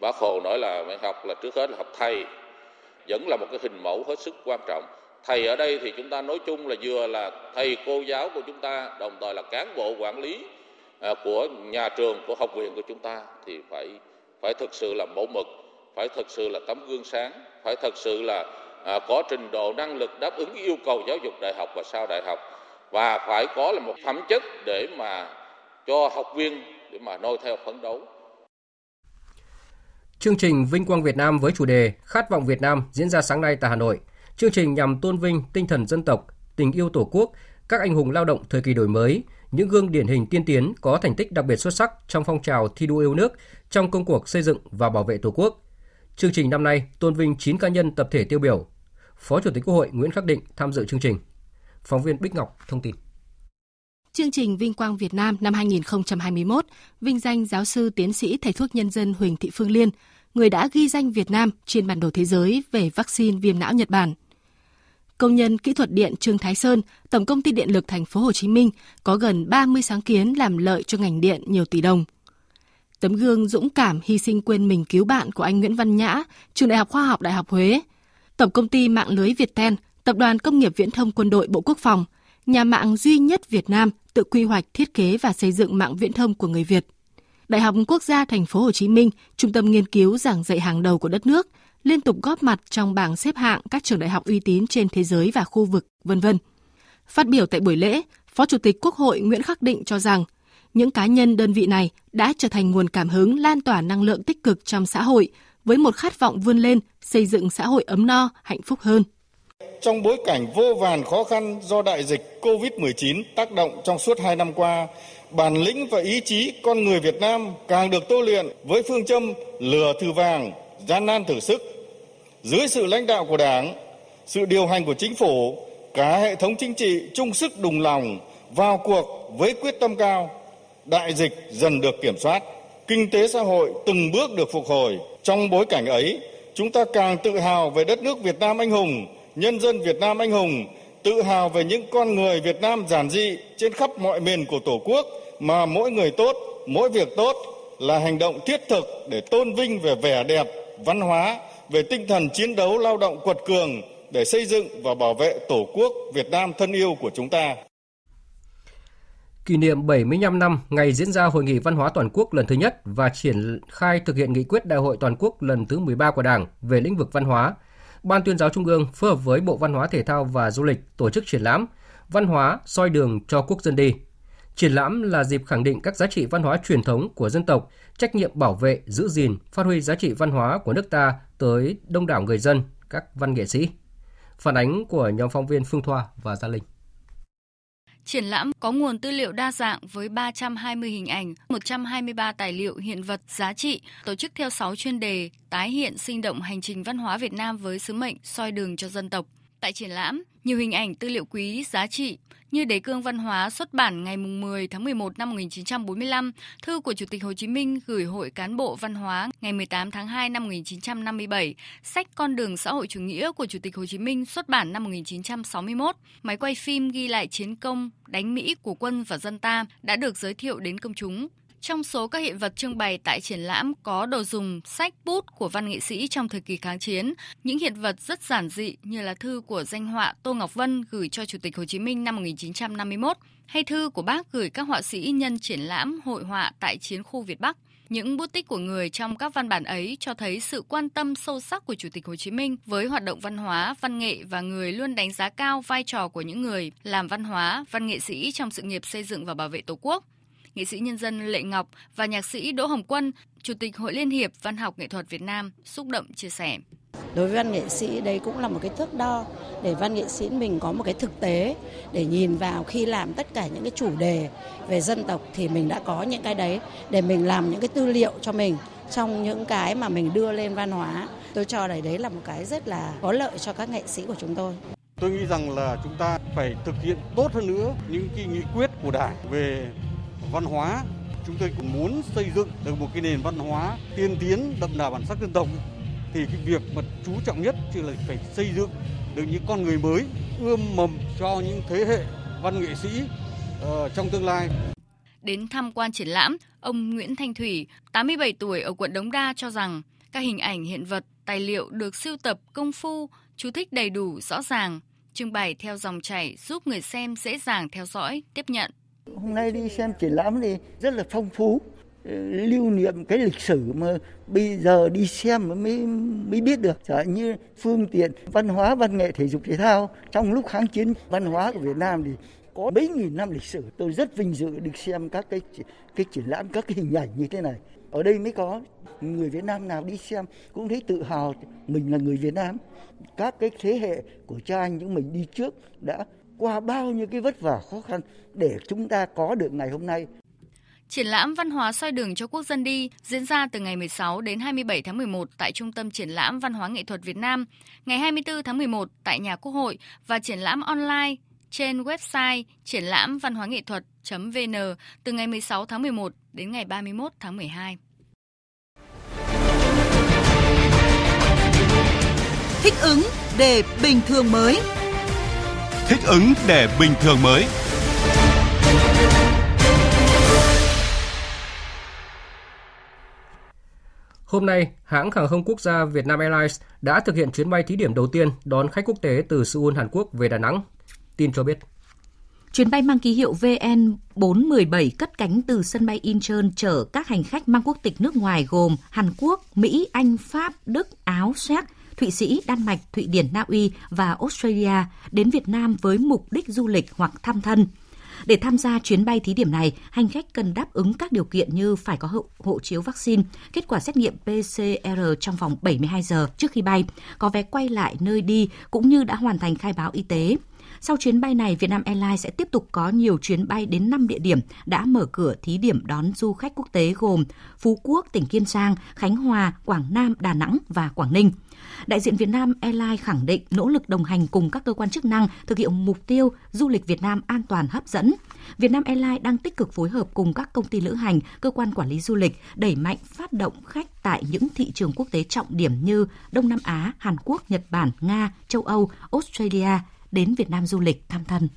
bác hồ nói là phải học là trước hết là học thầy vẫn là một cái hình mẫu hết sức quan trọng. Thầy ở đây thì chúng ta nói chung là vừa là thầy cô giáo của chúng ta đồng thời là cán bộ quản lý à, của nhà trường của học viện của chúng ta thì phải phải thực sự là mẫu mực phải thực sự là tấm gương sáng phải thực sự là à, có trình độ năng lực đáp ứng yêu cầu giáo dục đại học và sau đại học. Và phải có là một phẩm chất để mà cho học viên để mà noi theo phấn đấu. Chương trình Vinh quang Việt Nam với chủ đề Khát vọng Việt Nam diễn ra sáng nay tại Hà Nội. Chương trình nhằm tôn vinh tinh thần dân tộc, tình yêu Tổ quốc, các anh hùng lao động thời kỳ đổi mới, những gương điển hình tiên tiến có thành tích đặc biệt xuất sắc trong phong trào thi đua yêu nước trong công cuộc xây dựng và bảo vệ Tổ quốc. Chương trình năm nay tôn vinh 9 cá nhân tập thể tiêu biểu. Phó Chủ tịch Quốc hội Nguyễn Khắc Định tham dự chương trình. Phóng viên Bích Ngọc thông tin. Chương trình Vinh Quang Việt Nam năm 2021 vinh danh giáo sư tiến sĩ thầy thuốc nhân dân Huỳnh Thị Phương Liên, người đã ghi danh Việt Nam trên bản đồ thế giới về vaccine viêm não Nhật Bản. Công nhân kỹ thuật điện Trương Thái Sơn, Tổng công ty Điện lực Thành phố Hồ Chí Minh có gần 30 sáng kiến làm lợi cho ngành điện nhiều tỷ đồng. Tấm gương dũng cảm hy sinh quên mình cứu bạn của anh Nguyễn Văn Nhã, Trường Đại học Khoa học Đại học Huế, Tổng công ty mạng lưới Viettel, Tập đoàn Công nghiệp Viễn thông Quân đội Bộ Quốc phòng, nhà mạng duy nhất Việt Nam tự quy hoạch, thiết kế và xây dựng mạng viễn thông của người Việt. Đại học Quốc gia Thành phố Hồ Chí Minh, trung tâm nghiên cứu giảng dạy hàng đầu của đất nước, liên tục góp mặt trong bảng xếp hạng các trường đại học uy tín trên thế giới và khu vực, vân vân. Phát biểu tại buổi lễ, Phó Chủ tịch Quốc hội Nguyễn Khắc Định cho rằng những cá nhân đơn vị này đã trở thành nguồn cảm hứng lan tỏa năng lượng tích cực trong xã hội với một khát vọng vươn lên xây dựng xã hội ấm no, hạnh phúc hơn. Trong bối cảnh vô vàn khó khăn do đại dịch COVID-19 tác động trong suốt hai năm qua, bản lĩnh và ý chí con người Việt Nam càng được tô luyện với phương châm lừa thử vàng, gian nan thử sức. Dưới sự lãnh đạo của Đảng, sự điều hành của chính phủ, cả hệ thống chính trị chung sức đồng lòng vào cuộc với quyết tâm cao. Đại dịch dần được kiểm soát, kinh tế xã hội từng bước được phục hồi. Trong bối cảnh ấy, chúng ta càng tự hào về đất nước Việt Nam anh hùng, nhân dân Việt Nam anh hùng, tự hào về những con người Việt Nam giản dị trên khắp mọi miền của Tổ quốc mà mỗi người tốt, mỗi việc tốt là hành động thiết thực để tôn vinh về vẻ đẹp, văn hóa, về tinh thần chiến đấu lao động quật cường để xây dựng và bảo vệ Tổ quốc Việt Nam thân yêu của chúng ta. Kỷ niệm 75 năm ngày diễn ra Hội nghị Văn hóa Toàn quốc lần thứ nhất và triển khai thực hiện nghị quyết Đại hội Toàn quốc lần thứ 13 của Đảng về lĩnh vực văn hóa, Ban tuyên giáo Trung ương phối hợp với Bộ Văn hóa Thể thao và Du lịch tổ chức triển lãm Văn hóa soi đường cho quốc dân đi Triển lãm là dịp khẳng định các giá trị văn hóa truyền thống của dân tộc, trách nhiệm bảo vệ, giữ gìn, phát huy giá trị văn hóa của nước ta tới đông đảo người dân, các văn nghệ sĩ. Phản ánh của nhóm phóng viên Phương Thoa và Gia Linh. Triển lãm có nguồn tư liệu đa dạng với 320 hình ảnh, 123 tài liệu hiện vật giá trị, tổ chức theo 6 chuyên đề, tái hiện sinh động hành trình văn hóa Việt Nam với sứ mệnh soi đường cho dân tộc. Tại triển lãm, nhiều hình ảnh tư liệu quý, giá trị như Đế cương văn hóa xuất bản ngày 10 tháng 11 năm 1945, thư của Chủ tịch Hồ Chí Minh gửi Hội Cán bộ Văn hóa ngày 18 tháng 2 năm 1957, sách Con đường xã hội chủ nghĩa của Chủ tịch Hồ Chí Minh xuất bản năm 1961, máy quay phim ghi lại chiến công đánh Mỹ của quân và dân ta đã được giới thiệu đến công chúng. Trong số các hiện vật trưng bày tại triển lãm có đồ dùng, sách, bút của văn nghệ sĩ trong thời kỳ kháng chiến, những hiện vật rất giản dị như là thư của danh họa Tô Ngọc Vân gửi cho Chủ tịch Hồ Chí Minh năm 1951 hay thư của bác gửi các họa sĩ nhân triển lãm hội họa tại chiến khu Việt Bắc. Những bút tích của người trong các văn bản ấy cho thấy sự quan tâm sâu sắc của Chủ tịch Hồ Chí Minh với hoạt động văn hóa, văn nghệ và người luôn đánh giá cao vai trò của những người làm văn hóa, văn nghệ sĩ trong sự nghiệp xây dựng và bảo vệ Tổ quốc nghệ sĩ nhân dân Lệ Ngọc và nhạc sĩ Đỗ Hồng Quân, Chủ tịch Hội Liên hiệp Văn học Nghệ thuật Việt Nam xúc động chia sẻ. Đối với văn nghệ sĩ đây cũng là một cái thước đo để văn nghệ sĩ mình có một cái thực tế để nhìn vào khi làm tất cả những cái chủ đề về dân tộc thì mình đã có những cái đấy để mình làm những cái tư liệu cho mình trong những cái mà mình đưa lên văn hóa. Tôi cho đấy đấy là một cái rất là có lợi cho các nghệ sĩ của chúng tôi. Tôi nghĩ rằng là chúng ta phải thực hiện tốt hơn nữa những cái nghị quyết của Đảng về văn hóa chúng tôi cũng muốn xây dựng được một cái nền văn hóa tiên tiến đậm đà bản sắc dân tộc thì cái việc mà chú trọng nhất chỉ là phải xây dựng được những con người mới ươm mầm cho những thế hệ văn nghệ sĩ uh, trong tương lai. Đến tham quan triển lãm, ông Nguyễn Thanh Thủy, 87 tuổi ở quận Đống Đa cho rằng các hình ảnh hiện vật, tài liệu được sưu tập công phu, chú thích đầy đủ, rõ ràng, trưng bày theo dòng chảy giúp người xem dễ dàng theo dõi, tiếp nhận. Hôm nay đi xem triển lãm thì rất là phong phú, ờ, lưu niệm cái lịch sử mà bây giờ đi xem mới mới biết được. Chẳng như phương tiện văn hóa văn nghệ thể dục thể thao. Trong lúc kháng chiến văn hóa của Việt Nam thì có mấy nghìn năm lịch sử. Tôi rất vinh dự được xem các cái cái triển lãm các cái hình ảnh như thế này. Ở đây mới có người Việt Nam nào đi xem cũng thấy tự hào mình là người Việt Nam. Các cái thế hệ của cha anh những mình đi trước đã qua bao nhiêu cái vất vả khó khăn để chúng ta có được ngày hôm nay. Triển lãm văn hóa soi đường cho quốc dân đi diễn ra từ ngày 16 đến 27 tháng 11 tại Trung tâm Triển lãm Văn hóa Nghệ thuật Việt Nam, ngày 24 tháng 11 tại nhà Quốc hội và triển lãm online trên website triển lãm văn hóa nghệ thuật.vn từ ngày 16 tháng 11 đến ngày 31 tháng 12. Thích ứng để bình thường mới thích ứng để bình thường mới. Hôm nay, hãng hàng không quốc gia Vietnam Airlines đã thực hiện chuyến bay thí điểm đầu tiên đón khách quốc tế từ Seoul, Hàn Quốc về Đà Nẵng. Tin cho biết. Chuyến bay mang ký hiệu VN417 cất cánh từ sân bay Incheon chở các hành khách mang quốc tịch nước ngoài gồm Hàn Quốc, Mỹ, Anh, Pháp, Đức, Áo, Séc, Thụy Sĩ, Đan Mạch, Thụy Điển, Na Uy và Australia đến Việt Nam với mục đích du lịch hoặc thăm thân. Để tham gia chuyến bay thí điểm này, hành khách cần đáp ứng các điều kiện như phải có hộ, hộ chiếu vaccine, kết quả xét nghiệm PCR trong vòng 72 giờ trước khi bay, có vé quay lại nơi đi cũng như đã hoàn thành khai báo y tế. Sau chuyến bay này, Vietnam Airlines sẽ tiếp tục có nhiều chuyến bay đến 5 địa điểm đã mở cửa thí điểm đón du khách quốc tế gồm Phú Quốc, tỉnh Kiên Giang, Khánh Hòa, Quảng Nam, Đà Nẵng và Quảng Ninh. Đại diện Việt Nam Airlines khẳng định nỗ lực đồng hành cùng các cơ quan chức năng thực hiện mục tiêu du lịch Việt Nam an toàn hấp dẫn. Việt Nam Airlines đang tích cực phối hợp cùng các công ty lữ hành, cơ quan quản lý du lịch đẩy mạnh phát động khách tại những thị trường quốc tế trọng điểm như Đông Nam Á, Hàn Quốc, Nhật Bản, Nga, châu Âu, Australia đến Việt Nam du lịch thăm thân.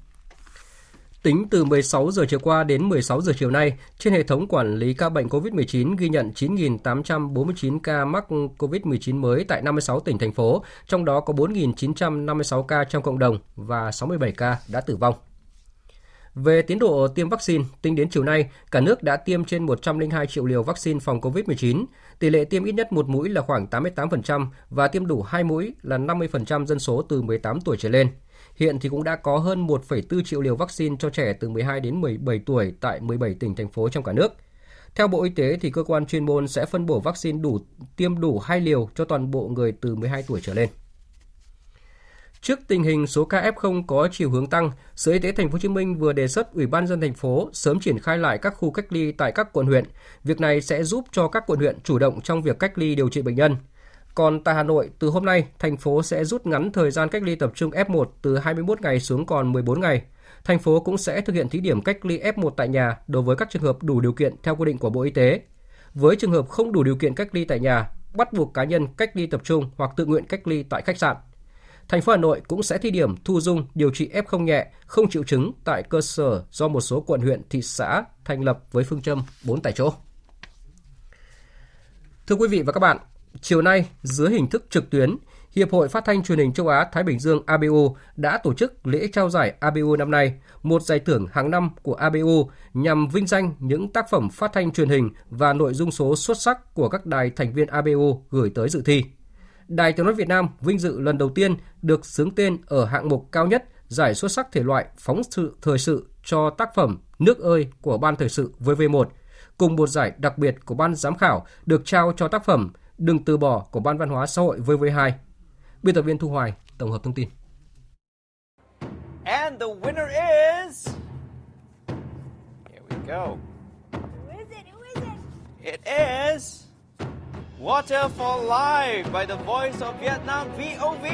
Tính từ 16 giờ chiều qua đến 16 giờ chiều nay, trên hệ thống quản lý ca bệnh COVID-19 ghi nhận 9.849 ca mắc COVID-19 mới tại 56 tỉnh, thành phố, trong đó có 4.956 ca trong cộng đồng và 67 ca đã tử vong. Về tiến độ tiêm vaccine, tính đến chiều nay, cả nước đã tiêm trên 102 triệu liều vaccine phòng COVID-19. Tỷ lệ tiêm ít nhất một mũi là khoảng 88% và tiêm đủ hai mũi là 50% dân số từ 18 tuổi trở lên. Hiện thì cũng đã có hơn 1,4 triệu liều vaccine cho trẻ từ 12 đến 17 tuổi tại 17 tỉnh thành phố trong cả nước. Theo Bộ Y tế thì cơ quan chuyên môn sẽ phân bổ vaccine đủ tiêm đủ hai liều cho toàn bộ người từ 12 tuổi trở lên. Trước tình hình số ca F0 có chiều hướng tăng, Sở Y tế Thành phố Hồ Chí Minh vừa đề xuất Ủy ban dân thành phố sớm triển khai lại các khu cách ly tại các quận huyện. Việc này sẽ giúp cho các quận huyện chủ động trong việc cách ly điều trị bệnh nhân. Còn tại Hà Nội, từ hôm nay, thành phố sẽ rút ngắn thời gian cách ly tập trung F1 từ 21 ngày xuống còn 14 ngày. Thành phố cũng sẽ thực hiện thí điểm cách ly F1 tại nhà đối với các trường hợp đủ điều kiện theo quy định của Bộ Y tế. Với trường hợp không đủ điều kiện cách ly tại nhà, bắt buộc cá nhân cách ly tập trung hoặc tự nguyện cách ly tại khách sạn. Thành phố Hà Nội cũng sẽ thí điểm thu dung điều trị F0 nhẹ, không triệu chứng tại cơ sở do một số quận huyện, thị xã thành lập với phương châm 4 tại chỗ. Thưa quý vị và các bạn, chiều nay dưới hình thức trực tuyến, Hiệp hội Phát thanh Truyền hình Châu Á Thái Bình Dương ABU đã tổ chức lễ trao giải ABU năm nay, một giải thưởng hàng năm của ABU nhằm vinh danh những tác phẩm phát thanh truyền hình và nội dung số xuất sắc của các đài thành viên ABU gửi tới dự thi. Đài Tiếng nói Việt Nam vinh dự lần đầu tiên được xướng tên ở hạng mục cao nhất giải xuất sắc thể loại phóng sự thời sự cho tác phẩm Nước ơi của Ban Thời sự VV1, cùng một giải đặc biệt của Ban Giám khảo được trao cho tác phẩm Đừng từ bỏ của Ban Văn hóa xã hội VV2. Biên tập viên Thu Hoài tổng hợp thông tin. And the winner is Here we go. Who is it? Who is it? It is Water for Life by The Voice of Vietnam VOV.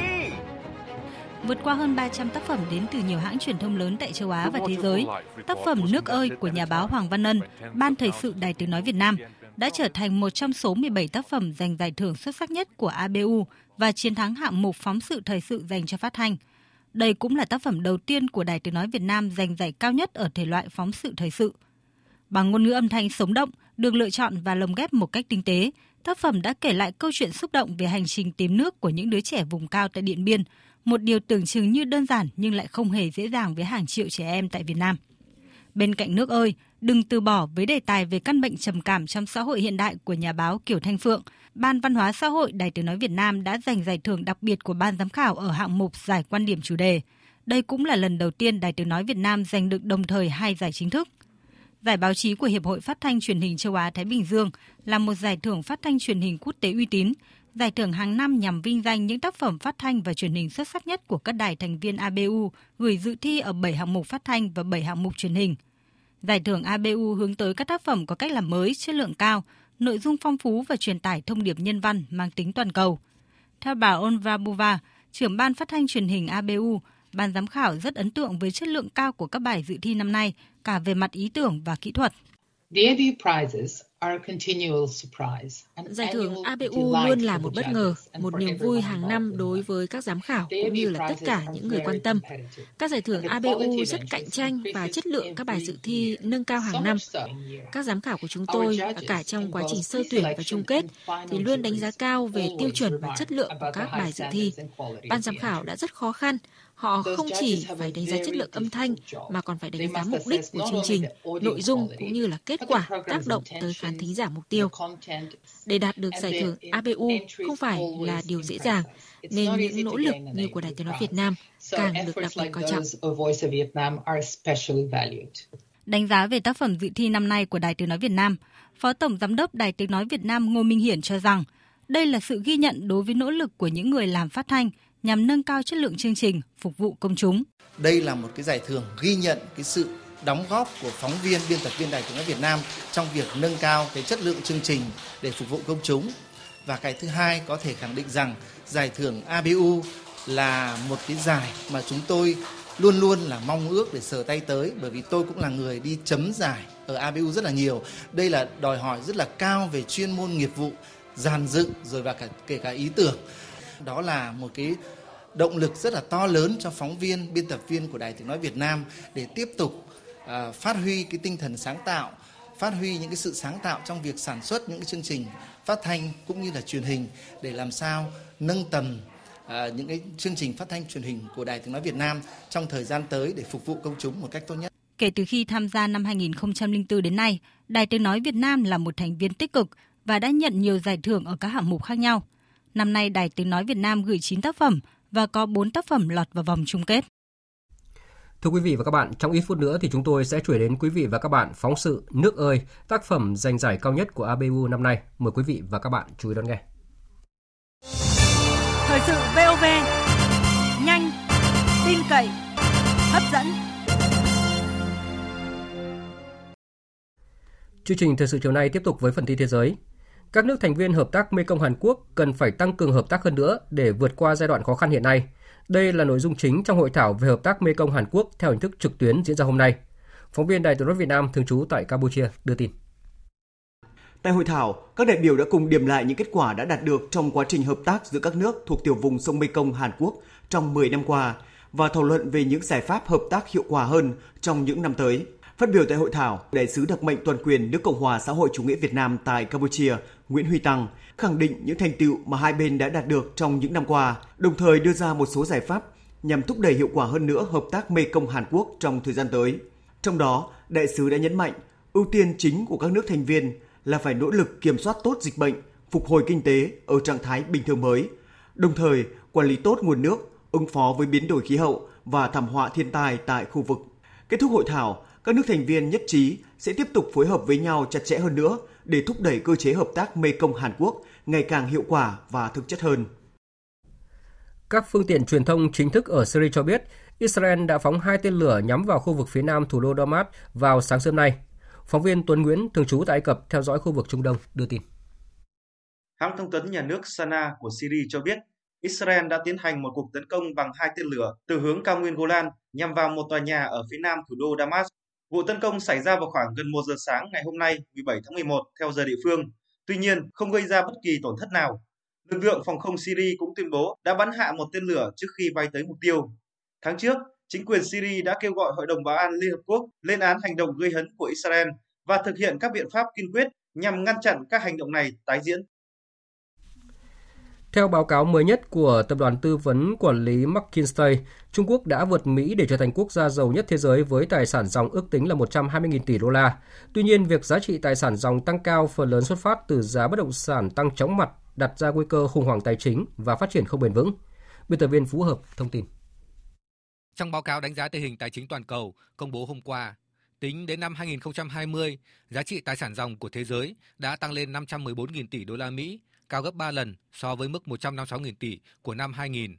Vượt qua hơn 300 tác phẩm đến từ nhiều hãng truyền thông lớn tại châu Á và thế giới, tác phẩm Nước ơi của nhà báo Hoàng Văn Ân, Ban Thời sự Đài Tiếng Nói Việt Nam đã trở thành một trong số 17 tác phẩm giành giải thưởng xuất sắc nhất của ABU và chiến thắng hạng mục phóng sự thời sự dành cho phát thanh. Đây cũng là tác phẩm đầu tiên của Đài Tiếng Nói Việt Nam giành giải cao nhất ở thể loại phóng sự thời sự. Bằng ngôn ngữ âm thanh sống động, được lựa chọn và lồng ghép một cách tinh tế, tác phẩm đã kể lại câu chuyện xúc động về hành trình tìm nước của những đứa trẻ vùng cao tại Điện Biên, một điều tưởng chừng như đơn giản nhưng lại không hề dễ dàng với hàng triệu trẻ em tại Việt Nam. Bên cạnh nước ơi, đừng từ bỏ với đề tài về căn bệnh trầm cảm trong xã hội hiện đại của nhà báo Kiều Thanh Phượng, Ban Văn hóa xã hội Đài Tiếng nói Việt Nam đã giành giải thưởng đặc biệt của ban giám khảo ở hạng mục giải quan điểm chủ đề. Đây cũng là lần đầu tiên Đài Tiếng nói Việt Nam giành được đồng thời hai giải chính thức. Giải báo chí của Hiệp hội Phát thanh Truyền hình Châu Á Thái Bình Dương là một giải thưởng phát thanh truyền hình quốc tế uy tín, giải thưởng hàng năm nhằm vinh danh những tác phẩm phát thanh và truyền hình xuất sắc nhất của các đài thành viên ABU gửi dự thi ở 7 hạng mục phát thanh và 7 hạng mục truyền hình. Giải thưởng ABU hướng tới các tác phẩm có cách làm mới, chất lượng cao, nội dung phong phú và truyền tải thông điệp nhân văn mang tính toàn cầu. Theo bà Onva Buva, trưởng ban phát thanh truyền hình ABU, ban giám khảo rất ấn tượng với chất lượng cao của các bài dự thi năm nay, cả về mặt ý tưởng và kỹ thuật. The ABU prizes Giải thưởng ABU luôn là một bất ngờ, một niềm vui hàng năm đối với các giám khảo cũng như là tất cả những người quan tâm. Các giải thưởng ABU rất cạnh tranh và chất lượng các bài dự thi nâng cao hàng năm. Các giám khảo của chúng tôi, cả trong quá trình sơ tuyển và chung kết, thì luôn đánh giá cao về tiêu chuẩn và chất lượng của các bài dự thi. Ban giám khảo đã rất khó khăn, Họ không chỉ phải đánh giá chất lượng âm thanh mà còn phải đánh giá mục đích của chương trình, nội dung cũng như là kết quả tác động tới khán thính giả mục tiêu. Để đạt được giải thưởng ABU không phải là điều dễ dàng, nên những nỗ lực như của Đài Tiếng Nói Việt Nam càng được đặc biệt coi trọng. Đánh giá về tác phẩm dự thi năm nay của Đài Tiếng Nói Việt Nam, Phó Tổng Giám đốc Đài Tiếng Nói Việt Nam Ngô Minh Hiển cho rằng đây là sự ghi nhận đối với nỗ lực của những người làm phát thanh nhằm nâng cao chất lượng chương trình phục vụ công chúng. Đây là một cái giải thưởng ghi nhận cái sự đóng góp của phóng viên, biên tập viên Đài Tiếng nói Việt Nam trong việc nâng cao cái chất lượng chương trình để phục vụ công chúng. Và cái thứ hai có thể khẳng định rằng giải thưởng ABU là một cái giải mà chúng tôi luôn luôn là mong ước để sờ tay tới bởi vì tôi cũng là người đi chấm giải ở ABU rất là nhiều. Đây là đòi hỏi rất là cao về chuyên môn nghiệp vụ, dàn dựng rồi và cả kể cả ý tưởng đó là một cái động lực rất là to lớn cho phóng viên, biên tập viên của Đài Tiếng Nói Việt Nam để tiếp tục uh, phát huy cái tinh thần sáng tạo, phát huy những cái sự sáng tạo trong việc sản xuất những cái chương trình phát thanh cũng như là truyền hình để làm sao nâng tầm uh, những cái chương trình phát thanh truyền hình của Đài Tiếng Nói Việt Nam trong thời gian tới để phục vụ công chúng một cách tốt nhất. Kể từ khi tham gia năm 2004 đến nay, Đài Tiếng Nói Việt Nam là một thành viên tích cực và đã nhận nhiều giải thưởng ở các hạng mục khác nhau – Năm nay Đài Tiếng Nói Việt Nam gửi 9 tác phẩm và có 4 tác phẩm lọt vào vòng chung kết. Thưa quý vị và các bạn, trong ít phút nữa thì chúng tôi sẽ chuyển đến quý vị và các bạn phóng sự Nước ơi, tác phẩm giành giải cao nhất của ABU năm nay. Mời quý vị và các bạn chú ý đón nghe. Thời sự VOV, nhanh, cậy, hấp dẫn. Chương trình thời sự chiều nay tiếp tục với phần tin thế giới. Các nước thành viên hợp tác Mekong Hàn Quốc cần phải tăng cường hợp tác hơn nữa để vượt qua giai đoạn khó khăn hiện nay. Đây là nội dung chính trong hội thảo về hợp tác Mekong Hàn Quốc theo hình thức trực tuyến diễn ra hôm nay. Phóng viên Đài Tiếng hình Việt Nam thường trú tại Campuchia đưa tin. Tại hội thảo, các đại biểu đã cùng điểm lại những kết quả đã đạt được trong quá trình hợp tác giữa các nước thuộc tiểu vùng sông Mekong Hàn Quốc trong 10 năm qua và thảo luận về những giải pháp hợp tác hiệu quả hơn trong những năm tới. Phát biểu tại hội thảo, đại sứ đặc mệnh toàn quyền nước Cộng hòa xã hội chủ nghĩa Việt Nam tại Campuchia, Nguyễn Huy Tăng khẳng định những thành tựu mà hai bên đã đạt được trong những năm qua, đồng thời đưa ra một số giải pháp nhằm thúc đẩy hiệu quả hơn nữa hợp tác Mekong Hàn Quốc trong thời gian tới. Trong đó, đại sứ đã nhấn mạnh ưu tiên chính của các nước thành viên là phải nỗ lực kiểm soát tốt dịch bệnh, phục hồi kinh tế ở trạng thái bình thường mới, đồng thời quản lý tốt nguồn nước, ứng phó với biến đổi khí hậu và thảm họa thiên tai tại khu vực. Kết thúc hội thảo, các nước thành viên nhất trí sẽ tiếp tục phối hợp với nhau chặt chẽ hơn nữa để thúc đẩy cơ chế hợp tác Mekong Hàn Quốc ngày càng hiệu quả và thực chất hơn. Các phương tiện truyền thông chính thức ở Syria cho biết Israel đã phóng hai tên lửa nhắm vào khu vực phía nam thủ đô Damas vào sáng sớm nay. Phóng viên Tuấn Nguyễn, thường trú tại Ai Cập, theo dõi khu vực Trung Đông, đưa tin. Hãng thông tấn nhà nước Sana của Syria cho biết Israel đã tiến hành một cuộc tấn công bằng hai tên lửa từ hướng cao nguyên Golan nhằm vào một tòa nhà ở phía nam thủ đô Damas. Vụ tấn công xảy ra vào khoảng gần 1 giờ sáng ngày hôm nay 17 tháng 11 theo giờ địa phương. Tuy nhiên, không gây ra bất kỳ tổn thất nào. Lực lượng phòng không Syria cũng tuyên bố đã bắn hạ một tên lửa trước khi bay tới mục tiêu. Tháng trước, chính quyền Syria đã kêu gọi Hội đồng Bảo an Liên Hợp Quốc lên án hành động gây hấn của Israel và thực hiện các biện pháp kiên quyết nhằm ngăn chặn các hành động này tái diễn. Theo báo cáo mới nhất của Tập đoàn Tư vấn Quản lý McKinsey, Trung Quốc đã vượt Mỹ để trở thành quốc gia giàu nhất thế giới với tài sản dòng ước tính là 120.000 tỷ đô la. Tuy nhiên, việc giá trị tài sản dòng tăng cao phần lớn xuất phát từ giá bất động sản tăng chóng mặt, đặt ra nguy cơ khủng hoảng tài chính và phát triển không bền vững. Biên tập viên Phú Hợp thông tin. Trong báo cáo đánh giá tình hình tài chính toàn cầu công bố hôm qua, tính đến năm 2020, giá trị tài sản dòng của thế giới đã tăng lên 514.000 tỷ đô la Mỹ, cao gấp 3 lần so với mức 156.000 tỷ của năm 2000.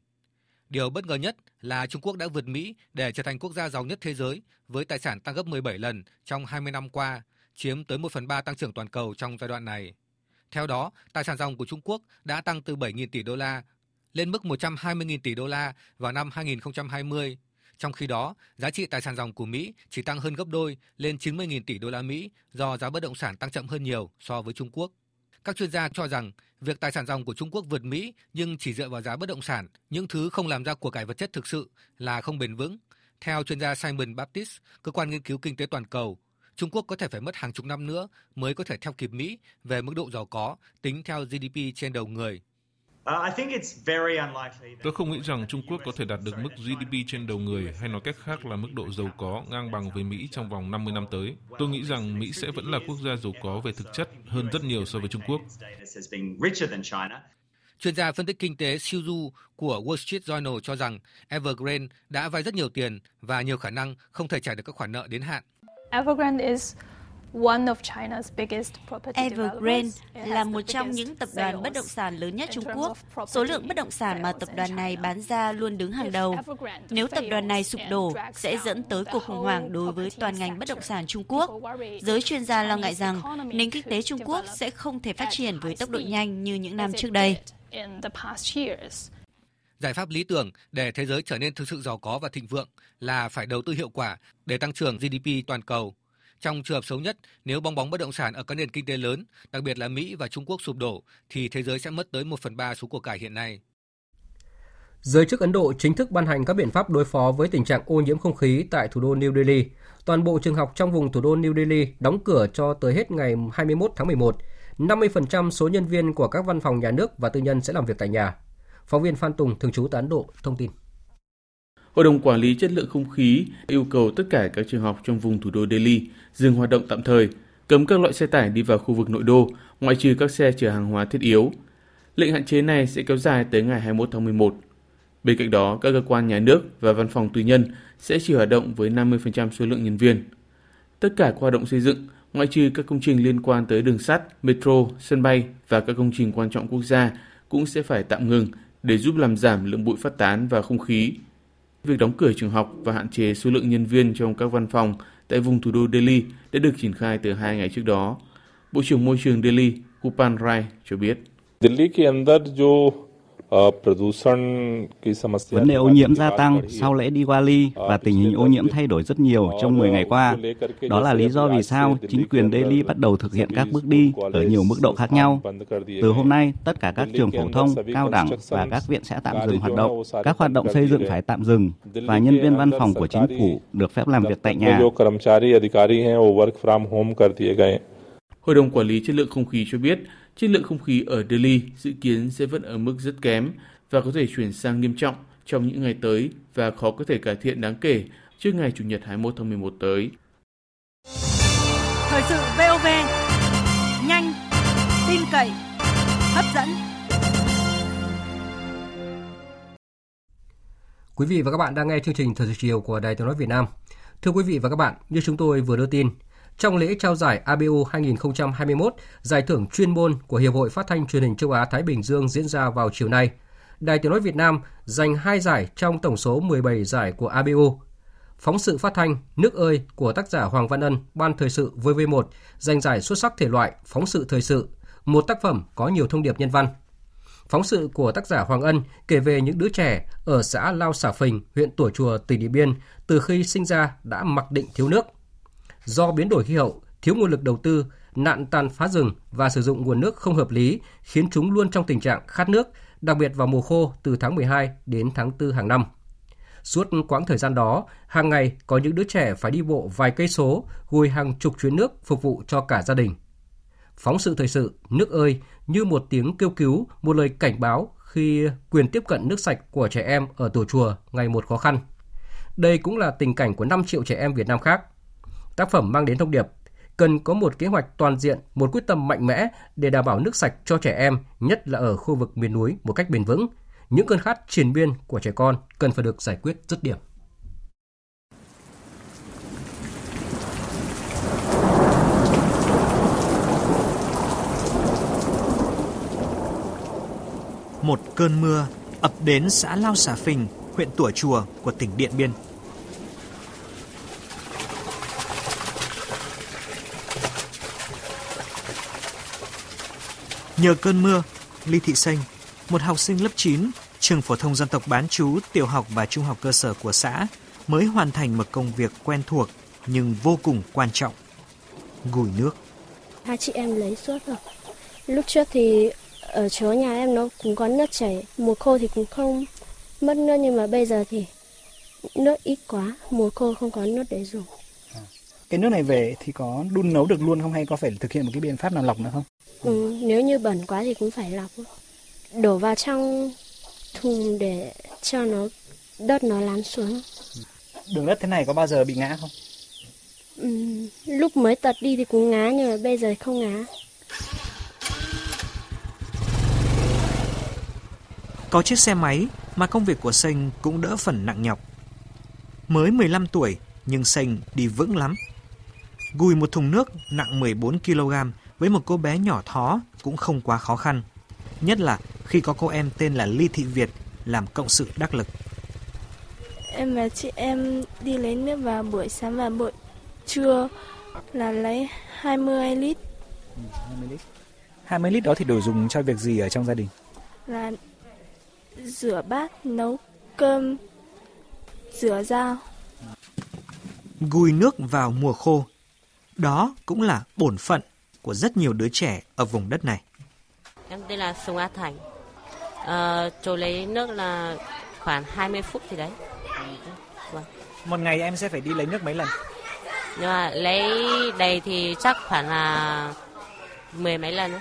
Điều bất ngờ nhất là Trung Quốc đã vượt Mỹ để trở thành quốc gia giàu nhất thế giới với tài sản tăng gấp 17 lần trong 20 năm qua, chiếm tới 1 phần 3 tăng trưởng toàn cầu trong giai đoạn này. Theo đó, tài sản dòng của Trung Quốc đã tăng từ 7.000 tỷ đô la lên mức 120.000 tỷ đô la vào năm 2020. Trong khi đó, giá trị tài sản dòng của Mỹ chỉ tăng hơn gấp đôi lên 90.000 tỷ đô la Mỹ do giá bất động sản tăng chậm hơn nhiều so với Trung Quốc. Các chuyên gia cho rằng việc tài sản dòng của Trung Quốc vượt Mỹ nhưng chỉ dựa vào giá bất động sản, những thứ không làm ra của cải vật chất thực sự là không bền vững. Theo chuyên gia Simon Baptist, cơ quan nghiên cứu kinh tế toàn cầu, Trung Quốc có thể phải mất hàng chục năm nữa mới có thể theo kịp Mỹ về mức độ giàu có tính theo GDP trên đầu người. Tôi không nghĩ rằng Trung Quốc có thể đạt được mức GDP trên đầu người hay nói cách khác là mức độ giàu có ngang bằng với Mỹ trong vòng 50 năm tới. Tôi nghĩ rằng Mỹ sẽ vẫn là quốc gia giàu có về thực chất hơn rất nhiều so với Trung Quốc. Chuyên gia phân tích kinh tế Siu Du của Wall Street Journal cho rằng Evergrande đã vay rất nhiều tiền và nhiều khả năng không thể trả được các khoản nợ đến hạn. Evergrande is Evergrande là một trong những tập đoàn bất động sản lớn nhất Trung Quốc. Số lượng bất động sản mà tập đoàn này bán ra luôn đứng hàng đầu. Nếu tập đoàn này sụp đổ, sẽ dẫn tới cuộc khủng hoảng đối với toàn ngành bất động sản Trung Quốc. Giới chuyên gia lo ngại rằng nền kinh tế Trung Quốc sẽ không thể phát triển với tốc độ nhanh như những năm trước đây. Giải pháp lý tưởng để thế giới trở nên thực sự giàu có và thịnh vượng là phải đầu tư hiệu quả để tăng trưởng GDP toàn cầu. Trong trường hợp xấu nhất, nếu bong bóng bất động sản ở các nền kinh tế lớn, đặc biệt là Mỹ và Trung Quốc sụp đổ, thì thế giới sẽ mất tới 1 phần 3 số của cải hiện nay. Giới chức Ấn Độ chính thức ban hành các biện pháp đối phó với tình trạng ô nhiễm không khí tại thủ đô New Delhi. Toàn bộ trường học trong vùng thủ đô New Delhi đóng cửa cho tới hết ngày 21 tháng 11. 50% số nhân viên của các văn phòng nhà nước và tư nhân sẽ làm việc tại nhà. Phóng viên Phan Tùng, thường trú tại Ấn Độ, thông tin. Hội đồng Quản lý Chất lượng Không khí yêu cầu tất cả các trường học trong vùng thủ đô Delhi dừng hoạt động tạm thời, cấm các loại xe tải đi vào khu vực nội đô, ngoại trừ các xe chở hàng hóa thiết yếu. Lệnh hạn chế này sẽ kéo dài tới ngày 21 tháng 11. Bên cạnh đó, các cơ quan nhà nước và văn phòng tư nhân sẽ chỉ hoạt động với 50% số lượng nhân viên. Tất cả các hoạt động xây dựng, ngoại trừ các công trình liên quan tới đường sắt, metro, sân bay và các công trình quan trọng quốc gia cũng sẽ phải tạm ngừng để giúp làm giảm lượng bụi phát tán vào không khí Việc đóng cửa trường học và hạn chế số lượng nhân viên trong các văn phòng tại vùng thủ đô Delhi đã được triển khai từ hai ngày trước đó. Bộ trưởng Môi trường Delhi Kupal Rai cho biết. Delhi Vấn đề ô nhiễm gia tăng sau lễ Diwali và tình hình ô nhiễm thay đổi rất nhiều trong 10 ngày qua. Đó là lý do vì sao chính quyền Delhi bắt đầu thực hiện các bước đi ở nhiều mức độ khác nhau. Từ hôm nay, tất cả các trường phổ thông, cao đẳng và các viện sẽ tạm dừng hoạt động. Các hoạt động xây dựng phải tạm dừng và nhân viên văn phòng của chính phủ được phép làm việc tại nhà. Hội đồng Quản lý Chất lượng Không khí cho biết chất lượng không khí ở Delhi dự kiến sẽ vẫn ở mức rất kém và có thể chuyển sang nghiêm trọng trong những ngày tới và khó có thể cải thiện đáng kể trước ngày Chủ nhật 21 tháng 11 tới. Thời sự VOV, nhanh, tin cậy, hấp dẫn. Quý vị và các bạn đang nghe chương trình Thời sự chiều của Đài Tiếng nói Việt Nam. Thưa quý vị và các bạn, như chúng tôi vừa đưa tin, trong lễ trao giải ABU 2021, giải thưởng chuyên môn của Hiệp hội Phát thanh Truyền hình Châu Á Thái Bình Dương diễn ra vào chiều nay. Đài Tiếng nói Việt Nam giành 2 giải trong tổng số 17 giải của ABU. Phóng sự phát thanh Nước ơi của tác giả Hoàng Văn Ân, Ban Thời sự VV1 giành giải xuất sắc thể loại phóng sự thời sự, một tác phẩm có nhiều thông điệp nhân văn. Phóng sự của tác giả Hoàng Ân kể về những đứa trẻ ở xã Lao Xả Phình, huyện Tủa Chùa, tỉnh Điện Biên từ khi sinh ra đã mặc định thiếu nước – do biến đổi khí hậu, thiếu nguồn lực đầu tư, nạn tàn phá rừng và sử dụng nguồn nước không hợp lý khiến chúng luôn trong tình trạng khát nước, đặc biệt vào mùa khô từ tháng 12 đến tháng 4 hàng năm. Suốt quãng thời gian đó, hàng ngày có những đứa trẻ phải đi bộ vài cây số, gùi hàng chục chuyến nước phục vụ cho cả gia đình. Phóng sự thời sự Nước ơi như một tiếng kêu cứu, một lời cảnh báo khi quyền tiếp cận nước sạch của trẻ em ở tổ chùa ngày một khó khăn. Đây cũng là tình cảnh của 5 triệu trẻ em Việt Nam khác Tác phẩm mang đến thông điệp cần có một kế hoạch toàn diện, một quyết tâm mạnh mẽ để đảm bảo nước sạch cho trẻ em, nhất là ở khu vực miền núi một cách bền vững. Những cơn khát triền biên của trẻ con cần phải được giải quyết dứt điểm. Một cơn mưa ập đến xã Lao Xà Phình, huyện Tủa Chùa của tỉnh Điện Biên. Nhờ cơn mưa, Ly Thị Xanh, một học sinh lớp 9, trường phổ thông dân tộc bán chú, tiểu học và trung học cơ sở của xã, mới hoàn thành một công việc quen thuộc nhưng vô cùng quan trọng. Gùi nước. Hai chị em lấy suốt rồi. Lúc trước thì ở chỗ nhà em nó cũng có nước chảy, mùa khô thì cũng không mất nước nhưng mà bây giờ thì nước ít quá, mùa khô không có nước để dùng. Cái nước này về thì có đun nấu được luôn không hay có phải thực hiện một cái biện pháp nào lọc nữa không? Ừ, nếu như bẩn quá thì cũng phải lọc. Đổ vào trong thùng để cho nó đất nó lắng xuống. Đường đất thế này có bao giờ bị ngã không? Ừ, lúc mới tật đi thì cũng ngã nhưng mà bây giờ không ngã. Có chiếc xe máy mà công việc của Sinh cũng đỡ phần nặng nhọc. Mới 15 tuổi nhưng Sinh đi vững lắm. Gùi một thùng nước nặng 14 kg với một cô bé nhỏ thó cũng không quá khó khăn. Nhất là khi có cô em tên là Ly Thị Việt làm cộng sự đắc lực. Em và chị em đi lấy nước vào buổi sáng và buổi trưa là lấy 20 lít. 20 lít. 20 lít đó thì đồ dùng cho việc gì ở trong gia đình? Là rửa bát, nấu cơm, rửa dao. Gùi nước vào mùa khô. Đó cũng là bổn phận của rất nhiều đứa trẻ ở vùng đất này. Em tên là Sùng A Thành. À, chỗ lấy nước là khoảng 20 phút thì đấy. Vâng. Một ngày em sẽ phải đi lấy nước mấy lần? Nhưng mà lấy đầy thì chắc khoảng là mười mấy lần. Nữa.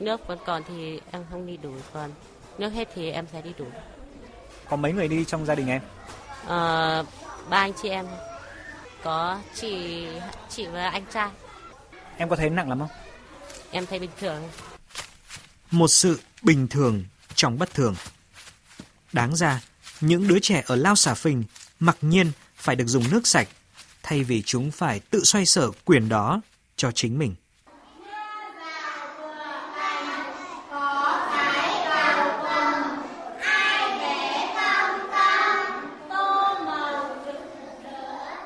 Nước vẫn còn thì em không đi đủ, còn nước hết thì em sẽ đi đủ. Có mấy người đi trong gia đình em? À, ba anh chị em. Có chị chị và anh trai. Em có thấy nặng lắm không? Em thấy bình thường. Một sự bình thường trong bất thường. Đáng ra, những đứa trẻ ở Lao Xà Phình mặc nhiên phải được dùng nước sạch thay vì chúng phải tự xoay sở quyền đó cho chính mình.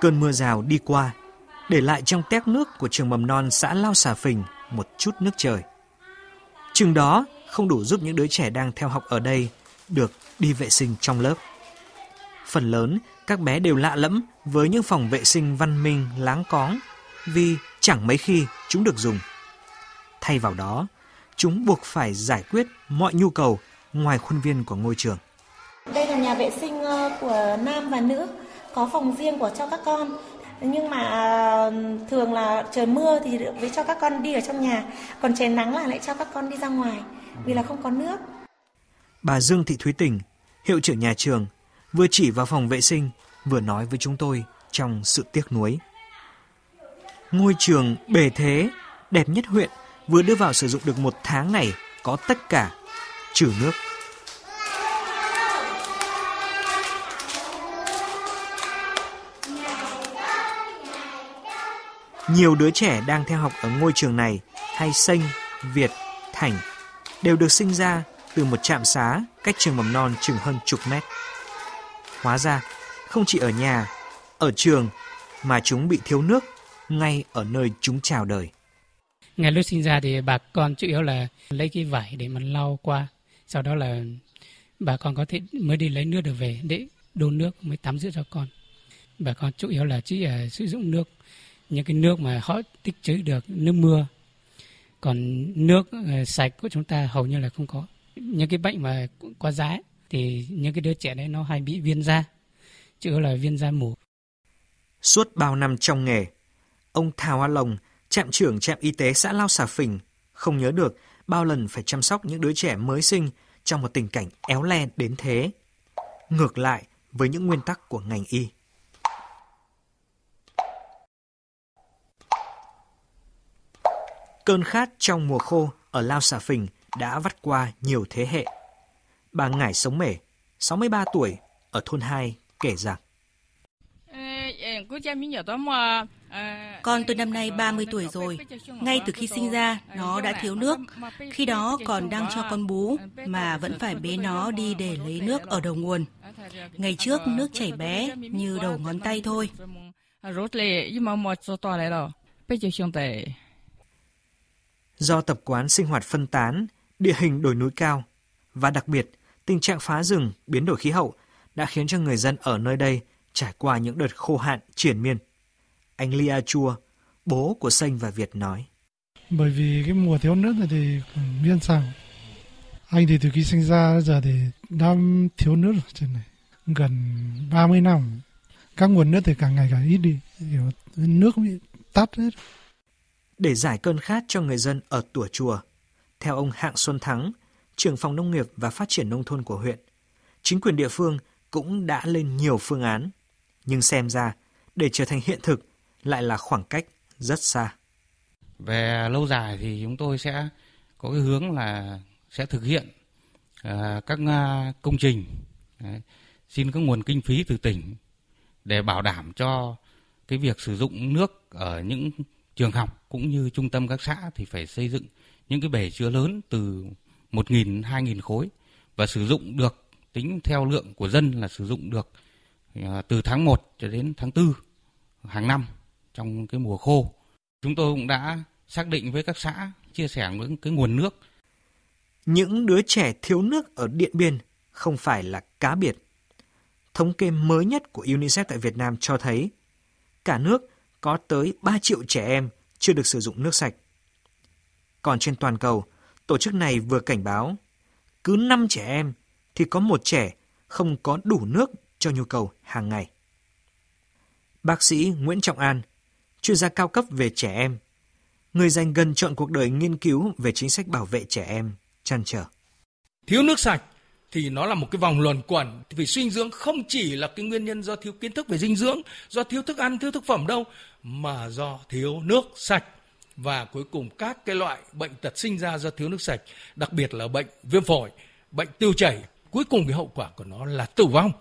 Cơn mưa rào đi qua, để lại trong tét nước của trường mầm non xã Lao Xà Phình một chút nước trời. Chừng đó không đủ giúp những đứa trẻ đang theo học ở đây được đi vệ sinh trong lớp. Phần lớn, các bé đều lạ lẫm với những phòng vệ sinh văn minh láng cóng vì chẳng mấy khi chúng được dùng. Thay vào đó, chúng buộc phải giải quyết mọi nhu cầu ngoài khuôn viên của ngôi trường. Đây là nhà vệ sinh ờ, của nam và nữ, có phòng riêng của cho các con. Nhưng mà thường là trời mưa thì được với cho các con đi ở trong nhà, còn trời nắng là lại cho các con đi ra ngoài vì là không có nước. Bà Dương Thị Thúy Tình, hiệu trưởng nhà trường, vừa chỉ vào phòng vệ sinh, vừa nói với chúng tôi trong sự tiếc nuối. Ngôi trường bề thế, đẹp nhất huyện vừa đưa vào sử dụng được một tháng này có tất cả, trừ nước. Nhiều đứa trẻ đang theo học ở ngôi trường này hay Sinh, Việt, Thành đều được sinh ra từ một trạm xá cách trường mầm non chừng hơn chục mét. Hóa ra, không chỉ ở nhà, ở trường mà chúng bị thiếu nước ngay ở nơi chúng chào đời. Ngày lúc sinh ra thì bà con chủ yếu là lấy cái vải để mà lau qua. Sau đó là bà con có thể mới đi lấy nước được về để đun nước mới tắm rửa cho con. Bà con chủ yếu là chỉ uh, sử dụng nước những cái nước mà họ tích trữ được nước mưa. Còn nước ờ, sạch của chúng ta hầu như là không có. Những cái bệnh mà qua giá thì những cái đứa trẻ đấy nó hay bị viêm da, chứ là viêm da mủ suốt bao năm trong nghề, ông Thảo Hoa Lồng trạm trưởng trạm y tế xã Lao Xà Phình, không nhớ được bao lần phải chăm sóc những đứa trẻ mới sinh trong một tình cảnh éo le đến thế. Ngược lại với những nguyên tắc của ngành y. Cơn khát trong mùa khô ở Lao Xà Phình đã vắt qua nhiều thế hệ. Bà Ngải Sống Mể, 63 tuổi, ở thôn 2, kể rằng. Con tôi năm nay 30 tuổi rồi. Ngay từ khi sinh ra, nó đã thiếu nước. Khi đó còn đang cho con bú, mà vẫn phải bế nó đi để lấy nước ở đầu nguồn. Ngày trước nước chảy bé như đầu ngón tay thôi. Do tập quán sinh hoạt phân tán, địa hình đồi núi cao và đặc biệt tình trạng phá rừng, biến đổi khí hậu đã khiến cho người dân ở nơi đây trải qua những đợt khô hạn triển miên. Anh Lia Chua, bố của Xanh và Việt nói. Bởi vì cái mùa thiếu nước này thì miên sang. Anh thì từ khi sinh ra giờ thì đã thiếu nước ở trên này. Gần 30 năm. Các nguồn nước thì càng ngày càng ít đi. Nước bị tắt hết. Để giải cơn khát cho người dân ở Tủa Chùa, theo ông Hạng Xuân Thắng, trưởng phòng nông nghiệp và phát triển nông thôn của huyện, chính quyền địa phương cũng đã lên nhiều phương án, nhưng xem ra để trở thành hiện thực lại là khoảng cách rất xa. Về lâu dài thì chúng tôi sẽ có cái hướng là sẽ thực hiện à, các à, công trình xin các nguồn kinh phí từ tỉnh để bảo đảm cho cái việc sử dụng nước ở những trường học cũng như trung tâm các xã thì phải xây dựng những cái bể chứa lớn từ 1.000, 2.000 khối và sử dụng được tính theo lượng của dân là sử dụng được à, từ tháng 1 cho đến tháng 4 hàng năm trong cái mùa khô. Chúng tôi cũng đã xác định với các xã chia sẻ những cái nguồn nước. Những đứa trẻ thiếu nước ở Điện Biên không phải là cá biệt. Thống kê mới nhất của UNICEF tại Việt Nam cho thấy cả nước có tới 3 triệu trẻ em chưa được sử dụng nước sạch. Còn trên toàn cầu, tổ chức này vừa cảnh báo, cứ 5 trẻ em thì có một trẻ không có đủ nước cho nhu cầu hàng ngày. Bác sĩ Nguyễn Trọng An, chuyên gia cao cấp về trẻ em, người dành gần chọn cuộc đời nghiên cứu về chính sách bảo vệ trẻ em, chăn trở. Thiếu nước sạch thì nó là một cái vòng luẩn quẩn. Vì suy dinh dưỡng không chỉ là cái nguyên nhân do thiếu kiến thức về dinh dưỡng do thiếu thức ăn thiếu thực phẩm đâu mà do thiếu nước sạch. Và cuối cùng các cái loại bệnh tật sinh ra do thiếu nước sạch đặc biệt là bệnh viêm phổi bệnh tiêu chảy. Cuối cùng cái hậu quả của nó là tử vong.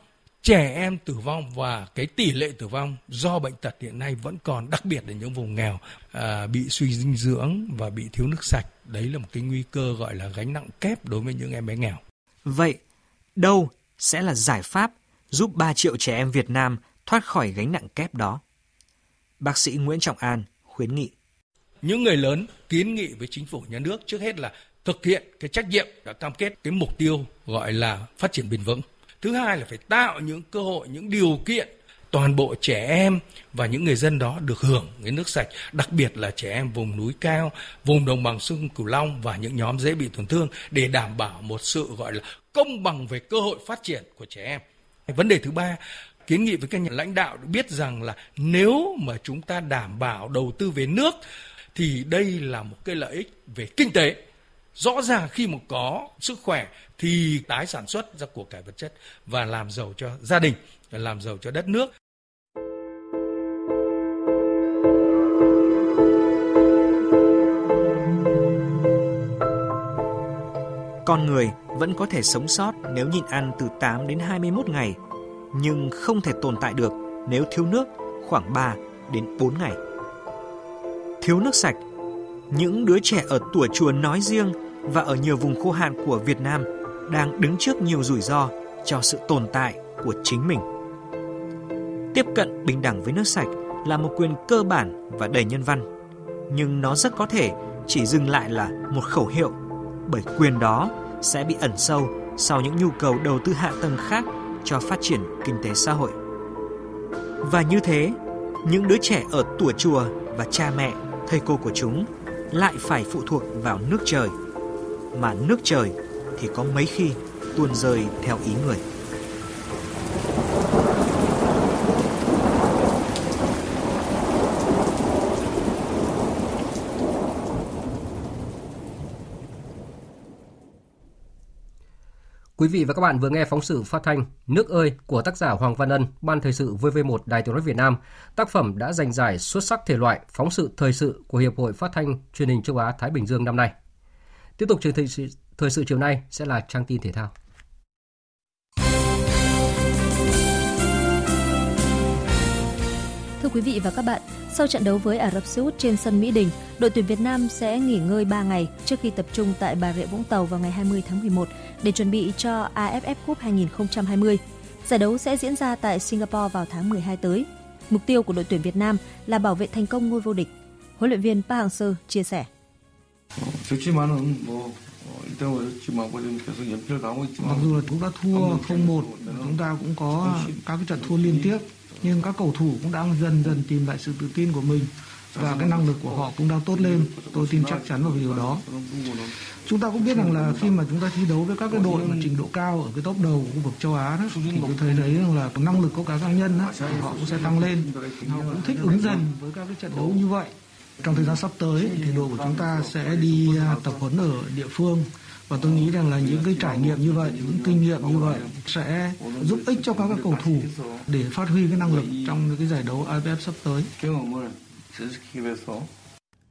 Trẻ em tử vong và cái tỷ lệ tử vong do bệnh tật hiện nay vẫn còn đặc biệt ở những vùng nghèo à, bị suy dinh dưỡng và bị thiếu nước sạch. Đấy là một cái nguy cơ gọi là gánh nặng kép đối với những em bé nghèo. Vậy, đâu sẽ là giải pháp giúp 3 triệu trẻ em Việt Nam thoát khỏi gánh nặng kép đó? Bác sĩ Nguyễn Trọng An khuyến nghị. Những người lớn kiến nghị với chính phủ nhà nước trước hết là thực hiện cái trách nhiệm đã cam kết cái mục tiêu gọi là phát triển bền vững. Thứ hai là phải tạo những cơ hội, những điều kiện toàn bộ trẻ em và những người dân đó được hưởng cái nước sạch, đặc biệt là trẻ em vùng núi cao, vùng đồng bằng sông Cửu Long và những nhóm dễ bị tổn thương để đảm bảo một sự gọi là công bằng về cơ hội phát triển của trẻ em. Vấn đề thứ ba, kiến nghị với các nhà lãnh đạo biết rằng là nếu mà chúng ta đảm bảo đầu tư về nước thì đây là một cái lợi ích về kinh tế. Rõ ràng khi mà có sức khỏe thì tái sản xuất ra của cải vật chất và làm giàu cho gia đình, làm giàu cho đất nước. Con người vẫn có thể sống sót nếu nhịn ăn từ 8 đến 21 ngày, nhưng không thể tồn tại được nếu thiếu nước khoảng 3 đến 4 ngày. Thiếu nước sạch, những đứa trẻ ở tuổi chùa nói riêng và ở nhiều vùng khô hạn của Việt Nam đang đứng trước nhiều rủi ro cho sự tồn tại của chính mình. Tiếp cận bình đẳng với nước sạch là một quyền cơ bản và đầy nhân văn, nhưng nó rất có thể chỉ dừng lại là một khẩu hiệu bởi quyền đó sẽ bị ẩn sâu sau những nhu cầu đầu tư hạ tầng khác cho phát triển kinh tế xã hội. Và như thế, những đứa trẻ ở tuổi chùa và cha mẹ, thầy cô của chúng lại phải phụ thuộc vào nước trời. Mà nước trời thì có mấy khi tuôn rơi theo ý người. Quý vị và các bạn vừa nghe phóng sự phát thanh Nước ơi của tác giả Hoàng Văn Ân, Ban Thời sự VV1 Đài Tiếng nói Việt Nam. Tác phẩm đã giành giải xuất sắc thể loại phóng sự thời sự của Hiệp hội Phát thanh Truyền hình châu Á Thái Bình Dương năm nay. Tiếp tục chương trình thời sự chiều nay sẽ là trang tin thể thao. Thưa quý vị và các bạn, sau trận đấu với Ả Rập Xê Út trên sân Mỹ Đình, đội tuyển Việt Nam sẽ nghỉ ngơi 3 ngày trước khi tập trung tại Bà Rịa Vũng Tàu vào ngày 20 tháng 11 để chuẩn bị cho AFF Cup 2020. Giải đấu sẽ diễn ra tại Singapore vào tháng 12 tới. Mục tiêu của đội tuyển Việt Nam là bảo vệ thành công ngôi vô địch. Huấn luyện viên Park Hang-seo chia sẻ. Mặc dù là cũng đã thua 0-1, chúng ta cũng có các cái trận thua liên tiếp nhưng các cầu thủ cũng đang dần dần tìm lại sự tự tin của mình và cái năng lực của họ cũng đang tốt lên. Tôi tin chắc chắn vào điều đó. Chúng ta cũng biết rằng là khi mà chúng ta thi đấu với các cái đội mà trình độ cao ở cái top đầu của khu vực châu Á đó thì tôi thấy đấy rằng là năng lực của các cá nhân đó, họ cũng sẽ tăng lên. Họ cũng thích ứng dần với các cái trận đấu như vậy. Trong thời gian sắp tới thì đội của chúng ta sẽ đi à, tập huấn ở địa phương và tôi nghĩ rằng là những cái trải nghiệm như vậy những kinh nghiệm như vậy sẽ giúp ích cho các cầu thủ để phát huy cái năng lực trong những cái giải đấu AFF sắp tới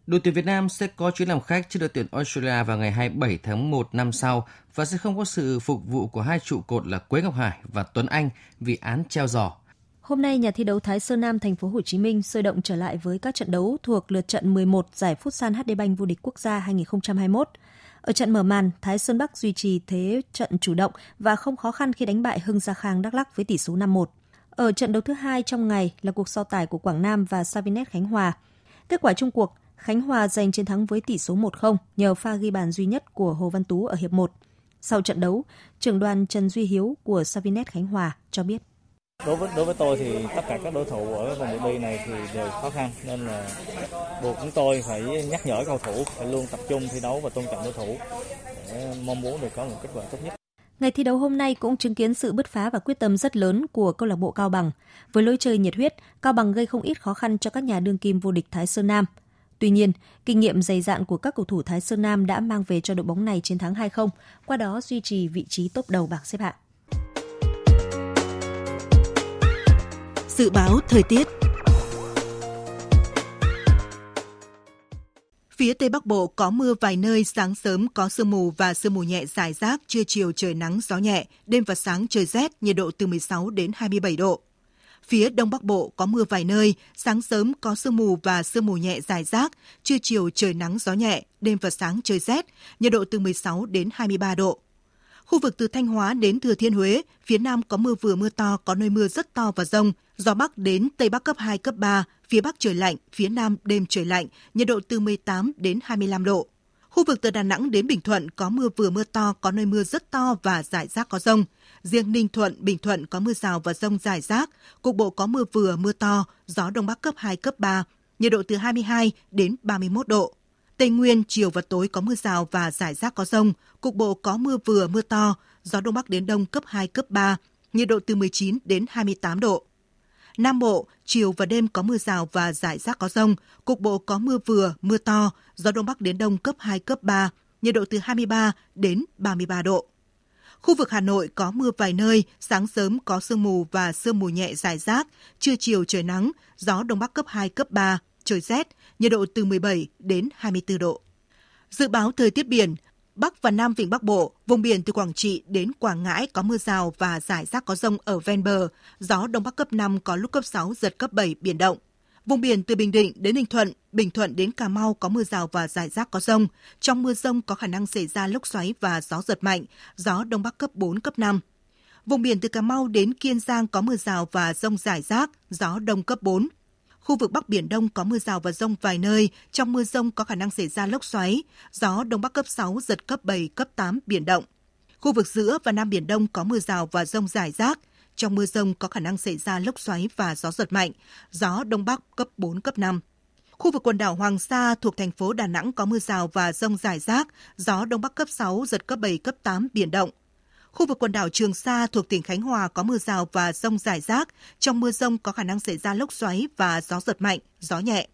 Đội tuyển Việt Nam sẽ có chuyến làm khách trước đội tuyển Australia vào ngày 27 tháng 1 năm sau và sẽ không có sự phục vụ của hai trụ cột là Quế Ngọc Hải và Tuấn Anh vì án treo giò. Hôm nay, nhà thi đấu Thái Sơn Nam thành phố Hồ Chí Minh sôi động trở lại với các trận đấu thuộc lượt trận 11 giải Futsal HD Bank vô địch quốc gia 2021. Ở trận mở màn, Thái Sơn Bắc duy trì thế trận chủ động và không khó khăn khi đánh bại Hưng Gia Khang Đắk Lắk với tỷ số 5-1. Ở trận đấu thứ hai trong ngày là cuộc so tài của Quảng Nam và Savinet Khánh Hòa. Kết quả chung cuộc, Khánh Hòa giành chiến thắng với tỷ số 1-0 nhờ pha ghi bàn duy nhất của Hồ Văn Tú ở hiệp 1. Sau trận đấu, trưởng đoàn Trần Duy Hiếu của Savinet Khánh Hòa cho biết. Đối với đối với tôi thì tất cả các đối thủ ở vòng lượt đi này thì đều khó khăn nên là buộc chúng tôi phải nhắc nhở cầu thủ phải luôn tập trung thi đấu và tôn trọng đối thủ để mong muốn được có một kết quả tốt nhất. Ngày thi đấu hôm nay cũng chứng kiến sự bứt phá và quyết tâm rất lớn của câu lạc bộ Cao Bằng. Với lối chơi nhiệt huyết, Cao Bằng gây không ít khó khăn cho các nhà đương kim vô địch Thái Sơn Nam. Tuy nhiên, kinh nghiệm dày dạn của các cầu thủ Thái Sơn Nam đã mang về cho đội bóng này chiến thắng 2-0, qua đó duy trì vị trí top đầu bảng xếp hạng. Dự báo thời tiết Phía Tây Bắc Bộ có mưa vài nơi, sáng sớm có sương mù và sương mù nhẹ dài rác, trưa chiều trời nắng gió nhẹ, đêm và sáng trời rét, nhiệt độ từ 16 đến 27 độ. Phía Đông Bắc Bộ có mưa vài nơi, sáng sớm có sương mù và sương mù nhẹ dài rác, trưa chiều trời nắng gió nhẹ, đêm và sáng trời rét, nhiệt độ từ 16 đến 23 độ. Khu vực từ Thanh Hóa đến Thừa Thiên Huế, phía Nam có mưa vừa mưa to, có nơi mưa rất to và rông. Gió Bắc đến Tây Bắc cấp 2, cấp 3, phía Bắc trời lạnh, phía Nam đêm trời lạnh, nhiệt độ từ 18 đến 25 độ. Khu vực từ Đà Nẵng đến Bình Thuận có mưa vừa mưa to, có nơi mưa rất to và rải rác có rông. Riêng Ninh Thuận, Bình Thuận có mưa rào và rông rải rác, cục bộ có mưa vừa mưa to, gió Đông Bắc cấp 2, cấp 3, nhiệt độ từ 22 đến 31 độ. Tây Nguyên, chiều và tối có mưa rào và rải rác có rông, cục bộ có mưa vừa mưa to, gió Đông Bắc đến Đông cấp 2, cấp 3, nhiệt độ từ 19 đến 28 độ. Nam Bộ, chiều và đêm có mưa rào và rải rác có rông, cục bộ có mưa vừa, mưa to, gió Đông Bắc đến Đông cấp 2, cấp 3, nhiệt độ từ 23 đến 33 độ. Khu vực Hà Nội có mưa vài nơi, sáng sớm có sương mù và sương mù nhẹ rải rác, trưa chiều trời nắng, gió Đông Bắc cấp 2, cấp 3, trời rét, nhiệt độ từ 17 đến 24 độ. Dự báo thời tiết biển, Bắc và Nam Vịnh Bắc Bộ, vùng biển từ Quảng Trị đến Quảng Ngãi có mưa rào và rải rác có rông ở ven bờ, gió Đông Bắc cấp 5 có lúc cấp 6, giật cấp 7, biển động. Vùng biển từ Bình Định đến Ninh Thuận, Bình Thuận đến Cà Mau có mưa rào và rải rác có rông. Trong mưa rông có khả năng xảy ra lốc xoáy và gió giật mạnh, gió Đông Bắc cấp 4, cấp 5. Vùng biển từ Cà Mau đến Kiên Giang có mưa rào và rông rải rác, gió Đông cấp 4. Khu vực Bắc Biển Đông có mưa rào và rông vài nơi, trong mưa rông có khả năng xảy ra lốc xoáy, gió Đông Bắc cấp 6, giật cấp 7, cấp 8, biển động. Khu vực giữa và Nam Biển Đông có mưa rào và rông rải rác, trong mưa rông có khả năng xảy ra lốc xoáy và gió giật mạnh, gió Đông Bắc cấp 4, cấp 5. Khu vực quần đảo Hoàng Sa thuộc thành phố Đà Nẵng có mưa rào và rông rải rác, gió Đông Bắc cấp 6, giật cấp 7, cấp 8, biển động. Khu vực quần đảo Trường Sa thuộc tỉnh Khánh Hòa có mưa rào và rông rải rác. Trong mưa rông có khả năng xảy ra lốc xoáy và gió giật mạnh, gió nhẹ.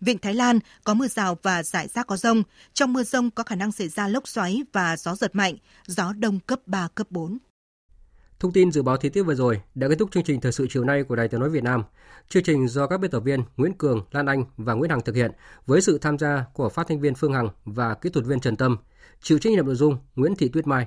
Vịnh Thái Lan có mưa rào và rải rác có rông. Trong mưa rông có khả năng xảy ra lốc xoáy và gió giật mạnh, gió đông cấp 3, cấp 4. Thông tin dự báo thời tiết vừa rồi đã kết thúc chương trình thời sự chiều nay của Đài Tiếng nói Việt Nam. Chương trình do các biên tập viên Nguyễn Cường, Lan Anh và Nguyễn Hằng thực hiện với sự tham gia của phát thanh viên Phương Hằng và kỹ thuật viên Trần Tâm. Chịu trách nhiệm nội dung Nguyễn Thị Tuyết Mai.